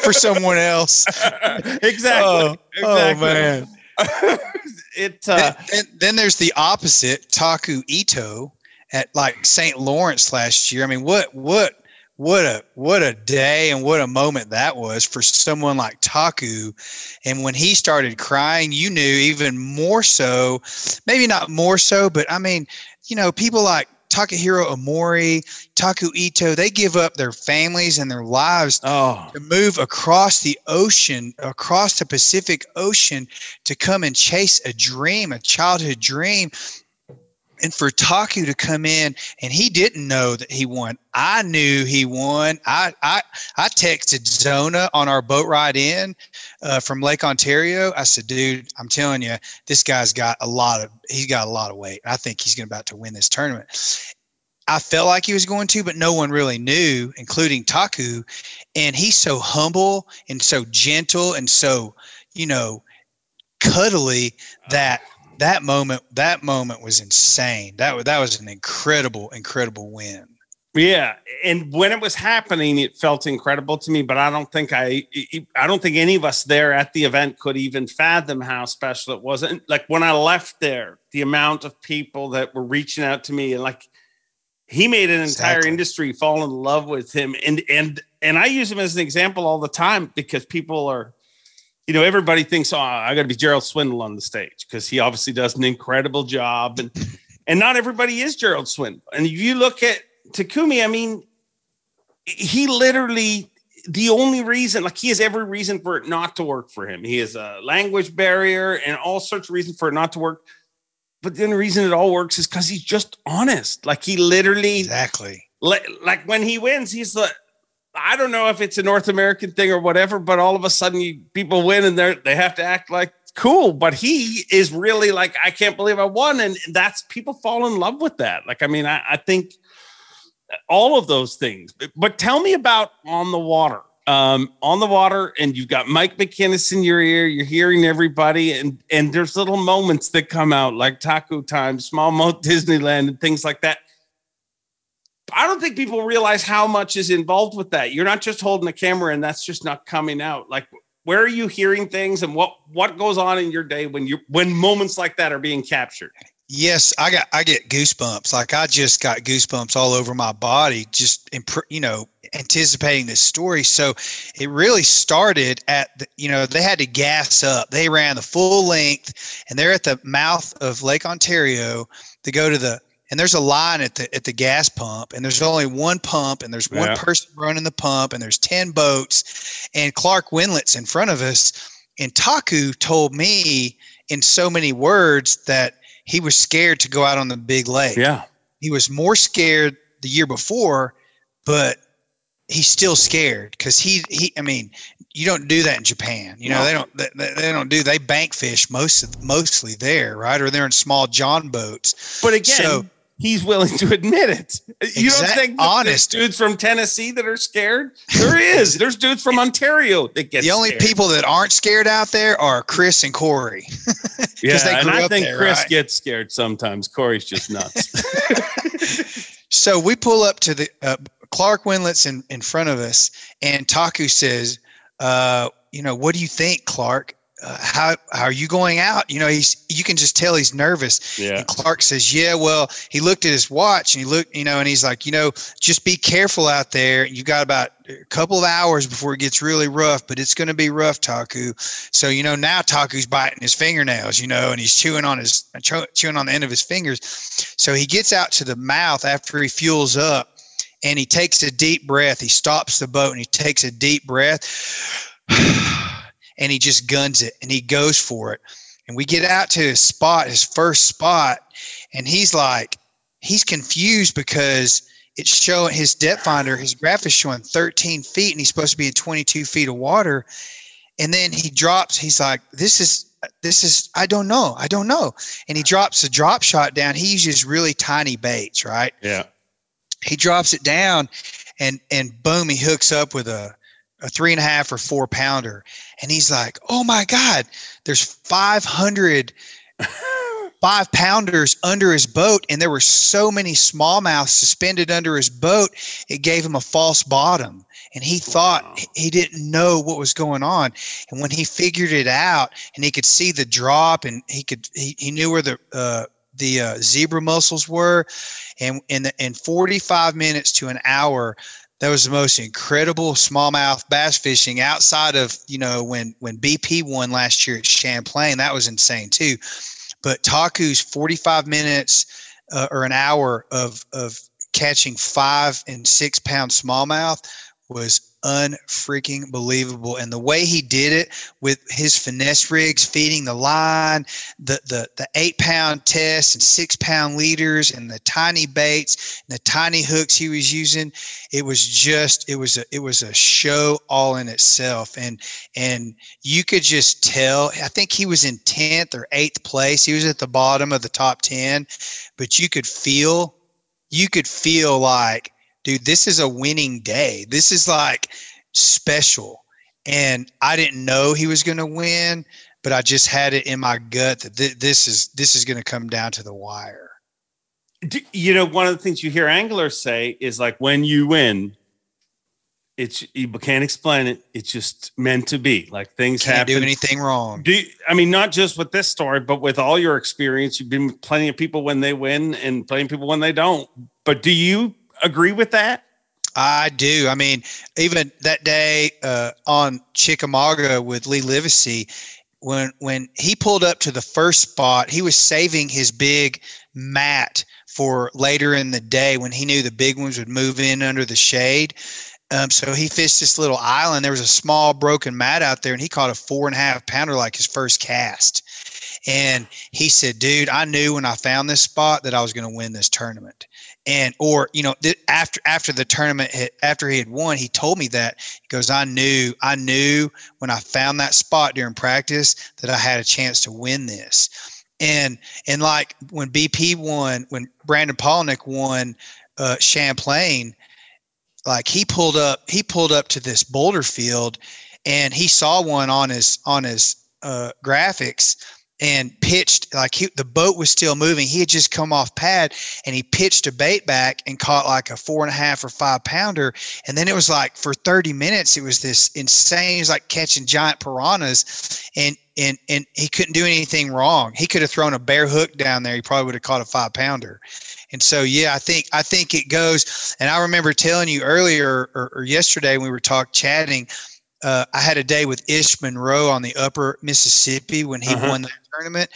For someone else. exactly. Oh, exactly. oh man. it, uh, then, then there's the opposite, Taku Ito at like St. Lawrence last year. I mean, what, what, what a what a day and what a moment that was for someone like Taku. And when he started crying, you knew even more so, maybe not more so, but I mean, you know, people like Takahiro Omori, Taku Ito, they give up their families and their lives oh. to move across the ocean, across the Pacific Ocean to come and chase a dream, a childhood dream and for Taku to come in and he didn't know that he won. I knew he won. I I I texted Zona on our boat ride in uh, from Lake Ontario. I said, "Dude, I'm telling you, this guy's got a lot of he's got a lot of weight. I think he's going about to win this tournament." I felt like he was going to, but no one really knew, including Taku. And he's so humble and so gentle and so, you know, cuddly that that moment that moment was insane. That that was an incredible incredible win. Yeah and when it was happening it felt incredible to me but i don't think i i don't think any of us there at the event could even fathom how special it was. And like when i left there the amount of people that were reaching out to me and like he made an entire exactly. industry fall in love with him. And and and i use him as an example all the time because people are you know, everybody thinks, oh, I got to be Gerald Swindle on the stage because he obviously does an incredible job, and and not everybody is Gerald Swindle. And if you look at Takumi, I mean, he literally the only reason, like he has every reason for it not to work for him. He has a language barrier and all sorts of reasons for it not to work. But the only reason it all works is because he's just honest. Like he literally exactly like, like when he wins, he's like, I don't know if it's a North American thing or whatever, but all of a sudden you, people win and they they have to act like cool. But he is really like, I can't believe I won, and that's people fall in love with that. Like, I mean, I, I think all of those things. But tell me about on the water. Um, on the water, and you've got Mike McKinnis in your ear. You're hearing everybody, and and there's little moments that come out like Taco Time, Small Mo Disneyland, and things like that I don't think people realize how much is involved with that. You're not just holding a camera and that's just not coming out. Like where are you hearing things and what what goes on in your day when you when moments like that are being captured? Yes, I got I get goosebumps. Like I just got goosebumps all over my body just imp- you know anticipating this story. So it really started at the, you know they had to gas up. They ran the full length and they're at the mouth of Lake Ontario they go to the and there's a line at the at the gas pump and there's only one pump and there's one Yeah. person running the pump and there's 10 boats and Clark Wendlandt's in front of us and Taku told me in so many words that he was scared to go out on the big lake. Yeah. He was more scared the year before, but he's still scared because he he I mean you don't do that in Japan. You know No. they don't they, they they don't do they bank fish most mostly there, right? Or they're in small john boats. But again, So- he's willing to admit it. You don't think honest. there's dudes from Tennessee that are scared? There is. There's dudes from Ontario that get the only scared. people that aren't scared out there are Chris and Corey. Yeah, they and I up think there, Chris right? gets scared sometimes. Cory's just nuts. So we pull up to the uh, Clark Wendlandt's in, in front of us, and Taku says, uh, "You know, what do you think, Clark? Uh, how how are you going out? You know, he's you can just tell he's nervous." yeah. And Clark says, "Yeah, well, he looked at his watch and he looked, you know, and he's like, you know, just be careful out there. You got about a couple of hours before it gets really rough, but it's going to be rough, Taku. So, you know, now Taku's biting his fingernails, you know, and he's chewing on his chewing on the end of his fingers. So he gets out to the mouth after he fuels up, and he takes a deep breath. He stops the boat and he takes a deep breath, and he just guns it and he goes for it. And we get out to his spot, his first spot, and he's like, he's confused because it's showing his depth finder, his graph is showing 13 feet, and he's supposed to be in 22 feet of water. And then he drops, he's like, this is, this is, I don't know, I don't know. And he drops a drop shot down. He uses really tiny baits, right? Yeah. he drops it down and and boom he hooks up with a a three and a half or four pounder. And he's like oh my god there's 500 five pounders under his boat. And there were so many smallmouth suspended under his boat it gave him a false bottom. And he thought Wow. he didn't know what was going on. And when he figured it out and he could see the drop and he could he, he knew where the uh, the uh, zebra mussels were and in the, in 45 minutes to an hour that was the most incredible smallmouth bass fishing outside of you know when when bp won last year at champlain. That was insane too. But taku's 45 minutes uh, or an hour of of catching five and six pound smallmouth was unfreaking believable. And the way he did it with his finesse rigs feeding the line the the the eight pound test and six pound leaders and the tiny baits and the tiny hooks he was using it was just it was a it was a show all in itself. And and you could just tell i think he was in 10th or 8th place. He was at the bottom of the top 10 but you could feel you could feel like dude this is a winning day this is like special and i didn't know he was going to win but i just had it in my gut that th- this is this is going to come down to the wire Do- you know, one of the things you hear anglers say is like when you win, it's you can't explain it. It's just meant to be. Like things can't happen. do anything wrong Do you- I mean not just with this story, but with all your experience? You've been with plenty of people when they win and plenty of people when they don't. But do you agree with that? I do. I mean, even that day uh, on Chickamauga with Lee Livesay, when when he pulled up to the first spot, he was saving his big mat for later in the day when he knew the big ones would move in under the shade. Um, so he fished this little island. There was a small broken mat out there, and he caught a four and a half pounder like his first cast. And he said, "Dude, I knew when I found this spot that I was going to win this tournament." And or you know, th- after after the tournament, had, after he had won, he told me that he goes, "I knew, I knew when I found that spot during practice that I had a chance to win this." And and like when BP won, when Brandon Palaniuk won uh, Champlain, like he pulled up, he pulled up to this boulder field, and he saw one on his on his uh, graphics and pitched like he, the boat was still moving. He had just come off pad and he pitched a bait back and caught like a four and a half or five pounder. And then it was like for 30 minutes, it was this insane. It was like catching giant piranhas and, and, and he couldn't do anything wrong. He could have thrown a bare hook down there. He probably would have caught a five pounder. And so, yeah, I think, I think it goes. And I remember telling you earlier or, or yesterday when we were talk chatting, uh, I had a day with Ish Monroe on the Upper Mississippi when he uh-huh. won the tournament,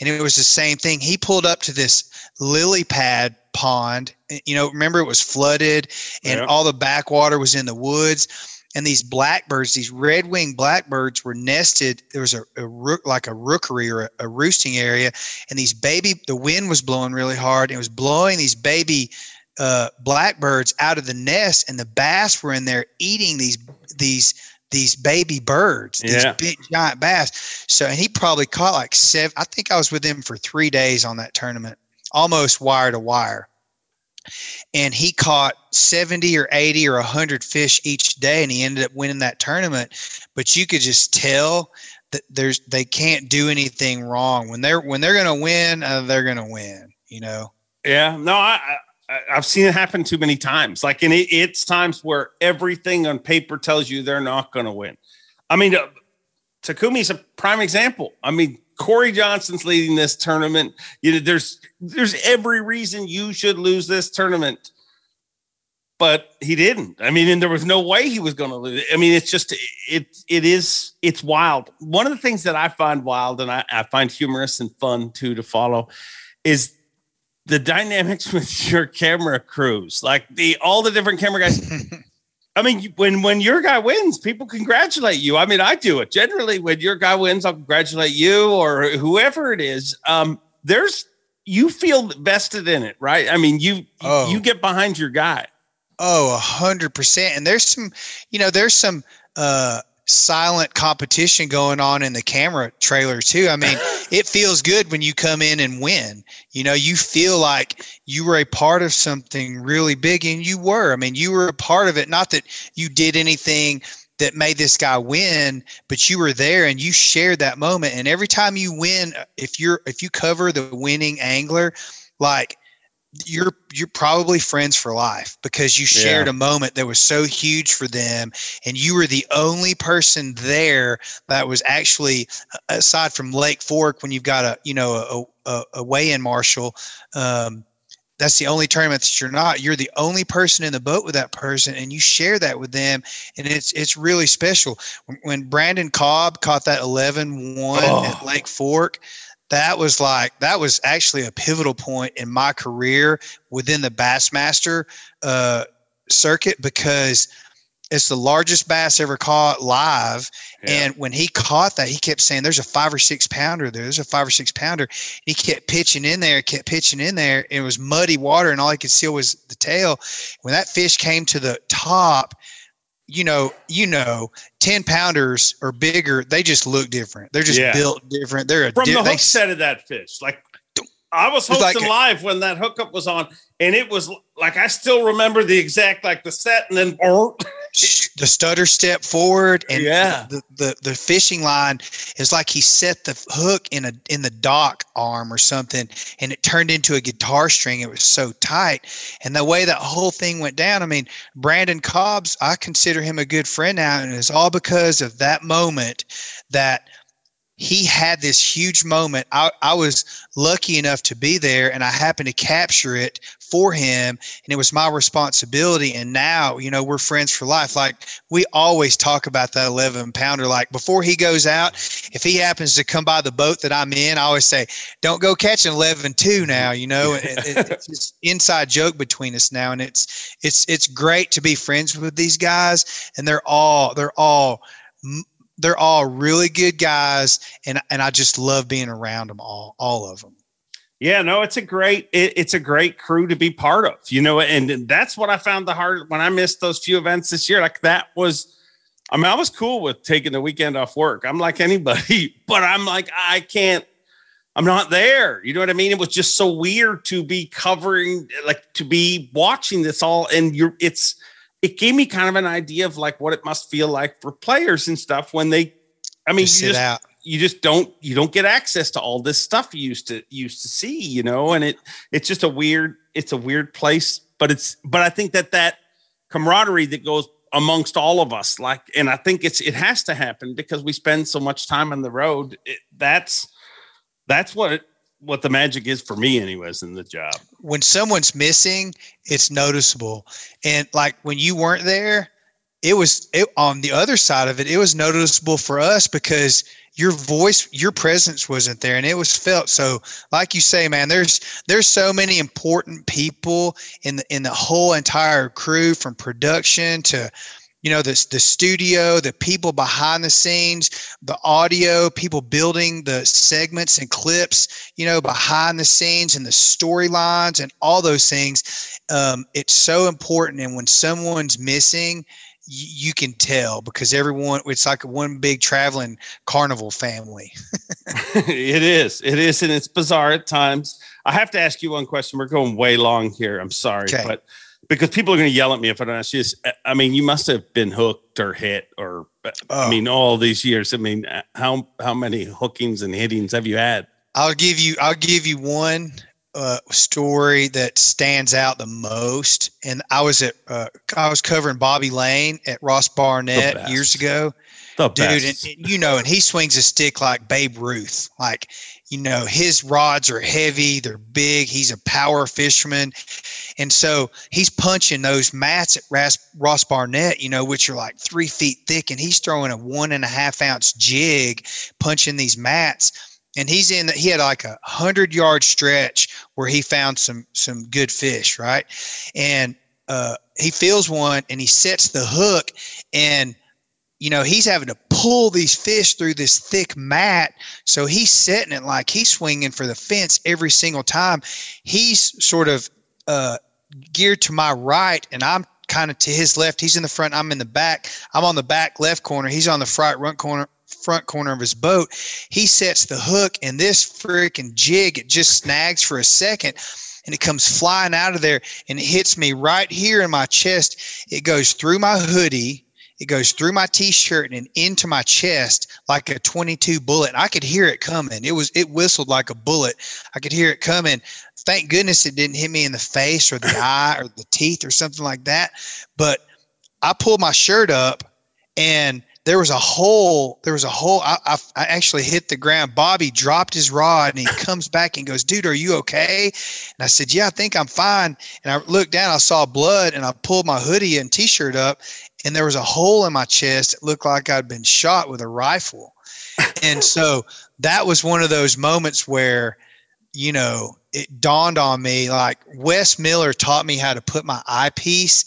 and it was the same thing. He pulled up to this lily pad pond. You know, remember it was flooded, and yeah. all the backwater was in the woods. And these blackbirds, these red-winged blackbirds, were nested. There was a, a rook, like a rookery or a, a roosting area, and these baby. The wind was blowing really hard. And it was blowing these baby uh, blackbirds out of the nest, and the bass were in there eating these these these baby birds, these yeah. big giant bass. So, and he probably caught like seven. I think I was with him for three days on that tournament, almost wire to wire. And he caught 70 or 80 or 100 fish each day, and he ended up winning that tournament. But you could just tell that there's they can't do anything wrong when they're when they're going to win. Uh, they're going to win. You know. Yeah. No, I I've seen it happen too many times. Like, and it, it's times where everything on paper tells you they're not going to win. I mean, uh, Takumi's a prime example. I mean, Cory Johnson's leading this tournament. You know, there's there's every reason you should lose this tournament, but he didn't. I mean, and there was no way he was going to lose. I mean, it's just it it is it's wild. One of the things that I find wild and I, I find humorous and fun too to follow is the dynamics with your camera crews, like the all the different camera guys. I mean, when when your guy wins, people congratulate you. I mean, I do it generally. When your guy wins, I'll congratulate you or whoever it is. Um, there's you feel vested in it, right? I mean, you oh. you get behind your guy. Oh, a hundred percent. And there's some, you know, there's some uh silent competition going on in the camera trailer too. I mean, it feels good when you come in and win. You know, you feel like you were a part of something really big and you were. I mean, you were a part of it. Not that you did anything that made this guy win, but you were there and you shared that moment. And every time you win, if you're if you cover the winning angler, like you're you're probably friends for life because you shared yeah. a moment that was so huge for them and you were the only person there that was actually aside from lake fork when you've got a you know a, a, a weigh-in marshal um, that's the only tournament that you're not you're the only person in the boat with that person and you share that with them and it's it's really special when, when brandon cobb caught that 11-1 oh. at lake fork that was like that was actually a pivotal point in my career within the Bassmaster uh, circuit because it's the largest bass ever caught live. Yeah. And when he caught that, he kept saying, "There's a five or six pounder there. There's a five or six pounder." And he kept pitching in there, kept pitching in there. it was muddy water, and all he could see was the tail. When that fish came to the top, you know, you know, ten pounders or bigger, they just look different. They're just yeah. built different. They're a from di- the hook set of that fish. Like I was hosting like live when that hookup was on, and it was like I still remember the exact like the set, and then the stutter step forward, and yeah, the, the the fishing line is like he set the hook in a in the dock arm or something, and it turned into a guitar string. It was so tight, and the way that whole thing went down. I mean, Brandon Cobbs, I consider him a good friend now, and it's all because of that moment that he had this huge moment. I, I was lucky enough to be there and I happened to capture it for him and it was my responsibility. And now, you know, we're friends for life. Like we always talk about that 11 pounder. Like before he goes out, if he happens to come by the boat that I'm in, I always say, don't go catching 11 2 now, you know, it, it, it's just inside joke between us now. And it's, it's, it's great to be friends with these guys and they're all, they're all, they're all really good guys, and and I just love being around them all, all of them. Yeah, no, it's a great it, it's a great crew to be part of, you know, and that's what I found the hard when I missed those few events this year. Like that was, I mean, I was cool with taking the weekend off work. I'm like anybody, but I'm like I can't. I'm not there. You know what I mean? It was just so weird to be covering, like to be watching this all, and you're it's it gave me kind of an idea of like what it must feel like for players and stuff when they I mean just you just out. you just don't you don't get access to all this stuff you used to used to see, you know, and it it's just a weird it's a weird place, but it's but I think that that camaraderie that goes amongst all of us like and I think it's it has to happen because we spend so much time on the road. It, that's that's what it, what the magic is for me anyways in the job when someone's missing it's noticeable and like when you weren't there it was it, on the other side of it. It was noticeable for us because your voice, your presence wasn't there, and it was felt. So, like you say, man, there's there's so many important people in the in the whole entire crew, from production to you know the, the studio the people behind the scenes the audio people building the segments and clips you know behind the scenes and the storylines and all those things um, it's so important. And when someone's missing you can tell because everyone it's like one big traveling carnival family. It is it is and it's bizarre at times. I have to ask you one question. We're going way long here. I'm sorry okay. but because people are going to yell at me if i don't ask you this i mean you must have been hooked or hit or oh. i mean all these years i mean how how many hookings and hittings have you had i'll give you i'll give you one uh, story that stands out the most, and I was at uh, I was covering Bobby Lane at Ross Barnett years ago. The Dude, and, and, you know, and he swings a stick like Babe Ruth. Like, you know, his rods are heavy, they're big. He's a power fisherman, and so he's punching those mats at Ross, Ross Barnett, you know, which are like three feet thick, and he's throwing a one and a half ounce jig, punching these mats and he's in he had like a hundred yard stretch where he found some some good fish right and uh, he feels one and he sets the hook and you know he's having to pull these fish through this thick mat so he's setting it like he's swinging for the fence every single time he's sort of uh, geared to my right and i'm kind of to his left he's in the front i'm in the back i'm on the back left corner he's on the front corner front corner of his boat. He sets the hook, and this freaking jig it just snags for a second, and it comes flying out of there, and it hits me right here in my chest. It goes through my hoodie. It goes through my t-shirt and into my chest like a 22 bullet. And I could hear it coming. It was it whistled like a bullet. I could hear it coming. Thank goodness it didn't hit me in the face or the eye or the teeth or something like that. But I pulled my shirt up and there was a hole. There was a hole. I, I, I, actually hit the ground. Bobby dropped his rod and he comes back and goes, dude, are you okay? And I said, yeah, I think I'm fine. And I looked down, I saw blood and I pulled my hoodie and t-shirt up and there was a hole in my chest. It looked like I'd been shot with a rifle. and so that was one of those moments where, you know, it dawned on me like Wes Miller taught me how to put my eyepiece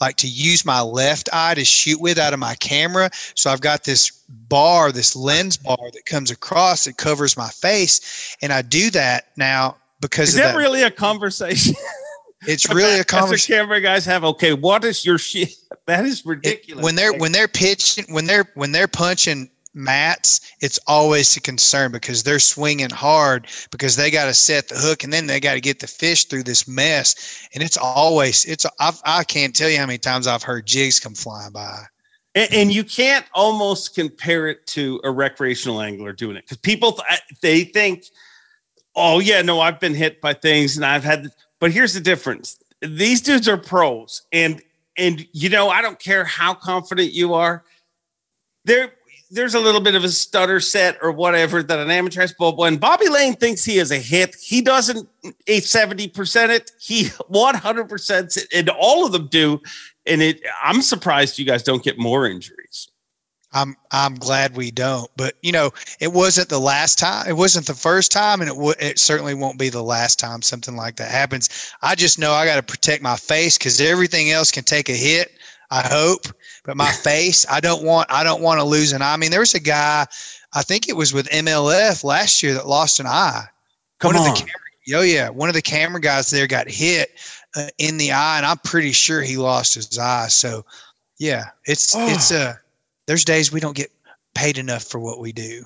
like to use my left eye to shoot with out of my camera. So I've got this bar, this lens bar that comes across that covers my face. And I do that now because is that, that, really a conversation? It's really a conversation. camera guys have. Okay, what is your shit? That is ridiculous. It, when they're when they're pitching when they're when they're punching mats, it's always a concern because they're swinging hard because they got to set the hook and then they got to get the fish through this mess. And it's always, it's, I've, I can't tell you how many times I've heard jigs come flying by. And, and you can't almost compare it to a recreational angler doing it because people, they think, oh, yeah, no, I've been hit by things and I've had, but here's the difference. These dudes are pros. And, and, you know, I don't care how confident you are. They're, there's a little bit of a stutter set or whatever that an amateur has. But when Bobby Lane thinks he is a hit, he doesn't a 70% it. He 100% it, and all of them do. And it, I'm surprised you guys don't get more injuries. I'm I'm glad we don't. But you know, it wasn't the last time. It wasn't the first time, and it w- it certainly won't be the last time something like that happens. I just know I got to protect my face because everything else can take a hit. I hope, but my face, I don't want I don't want to lose an eye. I mean, there was a guy, I think it was with MLF last year that lost an eye. Come one on. Of the camera, oh yeah, one of the camera guys there got hit uh, in the eye, and I'm pretty sure he lost his eye. So, yeah, it's oh. it's uh there's days we don't get paid enough for what we do.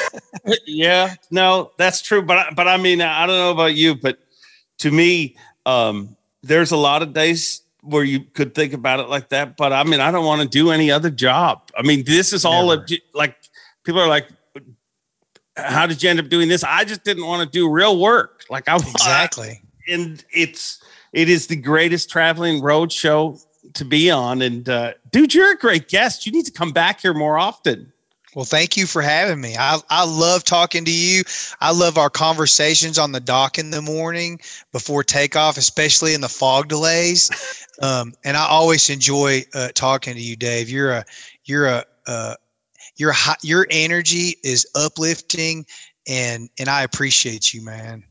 yeah, no, that's true. But but I mean, I don't know about you, but to me, um, there's a lot of days where you could think about it like that. But I mean, I don't want to do any other job. I mean, this is all of, like people are like, how did you end up doing this? I just didn't want to do real work. Like I exactly, and it's it is the greatest traveling road show to be on. And uh, dude, you're a great guest. You need to come back here more often. Well, thank you for having me. I, I love talking to you. I love our conversations on the dock in the morning before takeoff, especially in the fog delays. Um, and I always enjoy uh, talking to you, Dave. You're a you're a uh, your high your energy is uplifting, and and I appreciate you, man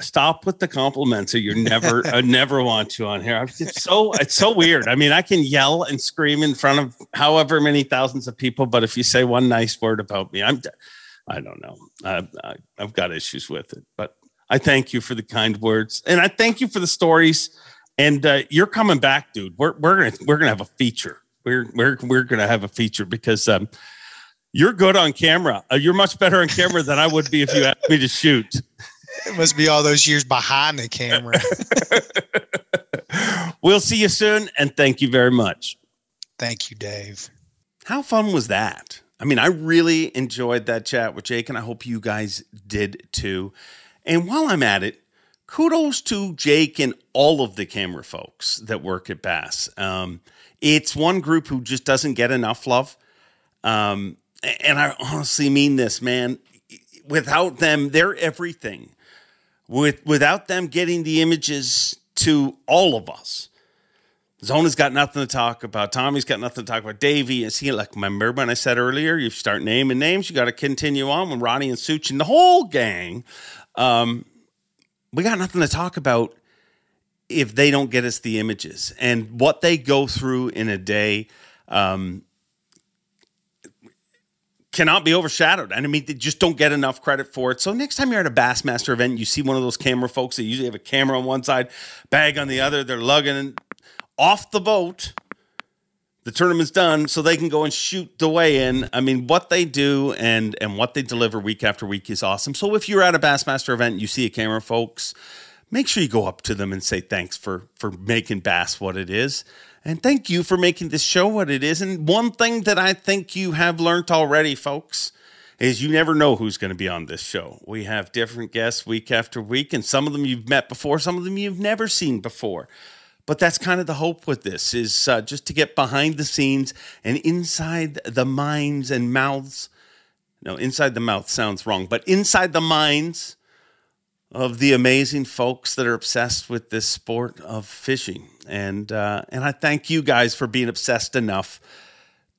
stop with the compliments or you're never I never want to on here. It's so it's so weird. I mean, I can yell and scream in front of however many thousands of people, but if you say one nice word about me, I'm I don't know. I, I, I've got issues with it, but I thank you for the kind words and I thank you for the stories. And uh, you're coming back, dude. We're we're gonna we're gonna have a feature. We're we're we're gonna have a feature because um, you're good on camera. Uh, you're much better on camera than I would be if you asked me to shoot. It must be all those years behind the camera. we'll see you soon, and thank you very much. Thank you, Dave. How fun was that? I mean, I really enjoyed that chat with Jake, and I hope you guys did too. And while I'm at it, kudos to Jake and all of the camera folks that work at Bass. Um, it's one group who just doesn't get enough love. Um, and I honestly mean this, man. Without them, they're everything with without them getting the images to all of us. Zona's got nothing to talk about. Tommy's got nothing to talk about. Davey and see, like remember when I said earlier, you start naming names, you got to continue on with Ronnie and Such and the whole gang. Um, we got nothing to talk about if they don't get us the images and what they go through in a day. Um, cannot be overshadowed. And I mean, they just don't get enough credit for it. So next time you're at a Bassmaster event, you see one of those camera folks that usually have a camera on one side, bag on the other, they're lugging off the boat. The tournament's done, so they can go and shoot the way in. I mean, what they do and and what they deliver week after week is awesome. So if you're at a Bassmaster event and you see a camera folks, make sure you go up to them and say thanks for for making Bass what it is. And thank you for making this show what it is. And one thing that I think you have learned already, folks, is you never know who's going to be on this show. We have different guests week after week, and some of them you've met before, some of them you've never seen before. But that's kind of the hope with this is uh, just to get behind the scenes and inside the minds and mouths. No, inside the mouth sounds wrong, but inside the minds of the amazing folks that are obsessed with this sport of fishing. And uh, and I thank you guys for being obsessed enough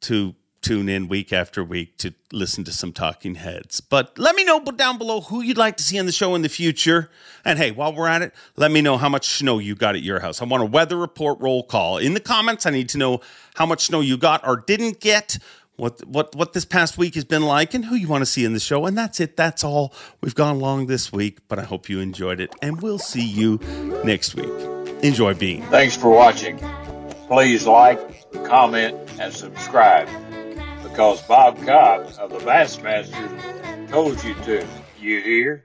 to tune in week after week to listen to some talking heads. But let me know down below who you'd like to see on the show in the future. And hey, while we're at it, let me know how much snow you got at your house. I want a weather report roll call. In the comments, I need to know how much snow you got or didn't get what what what this past week has been like and who you want to see in the show. And that's it. That's all. We've gone long this week, but I hope you enjoyed it. And we'll see you next week. Enjoy being. Thanks for watching. Please like, comment, and subscribe because Bob Cobb of the Bassmasters told you to. You hear?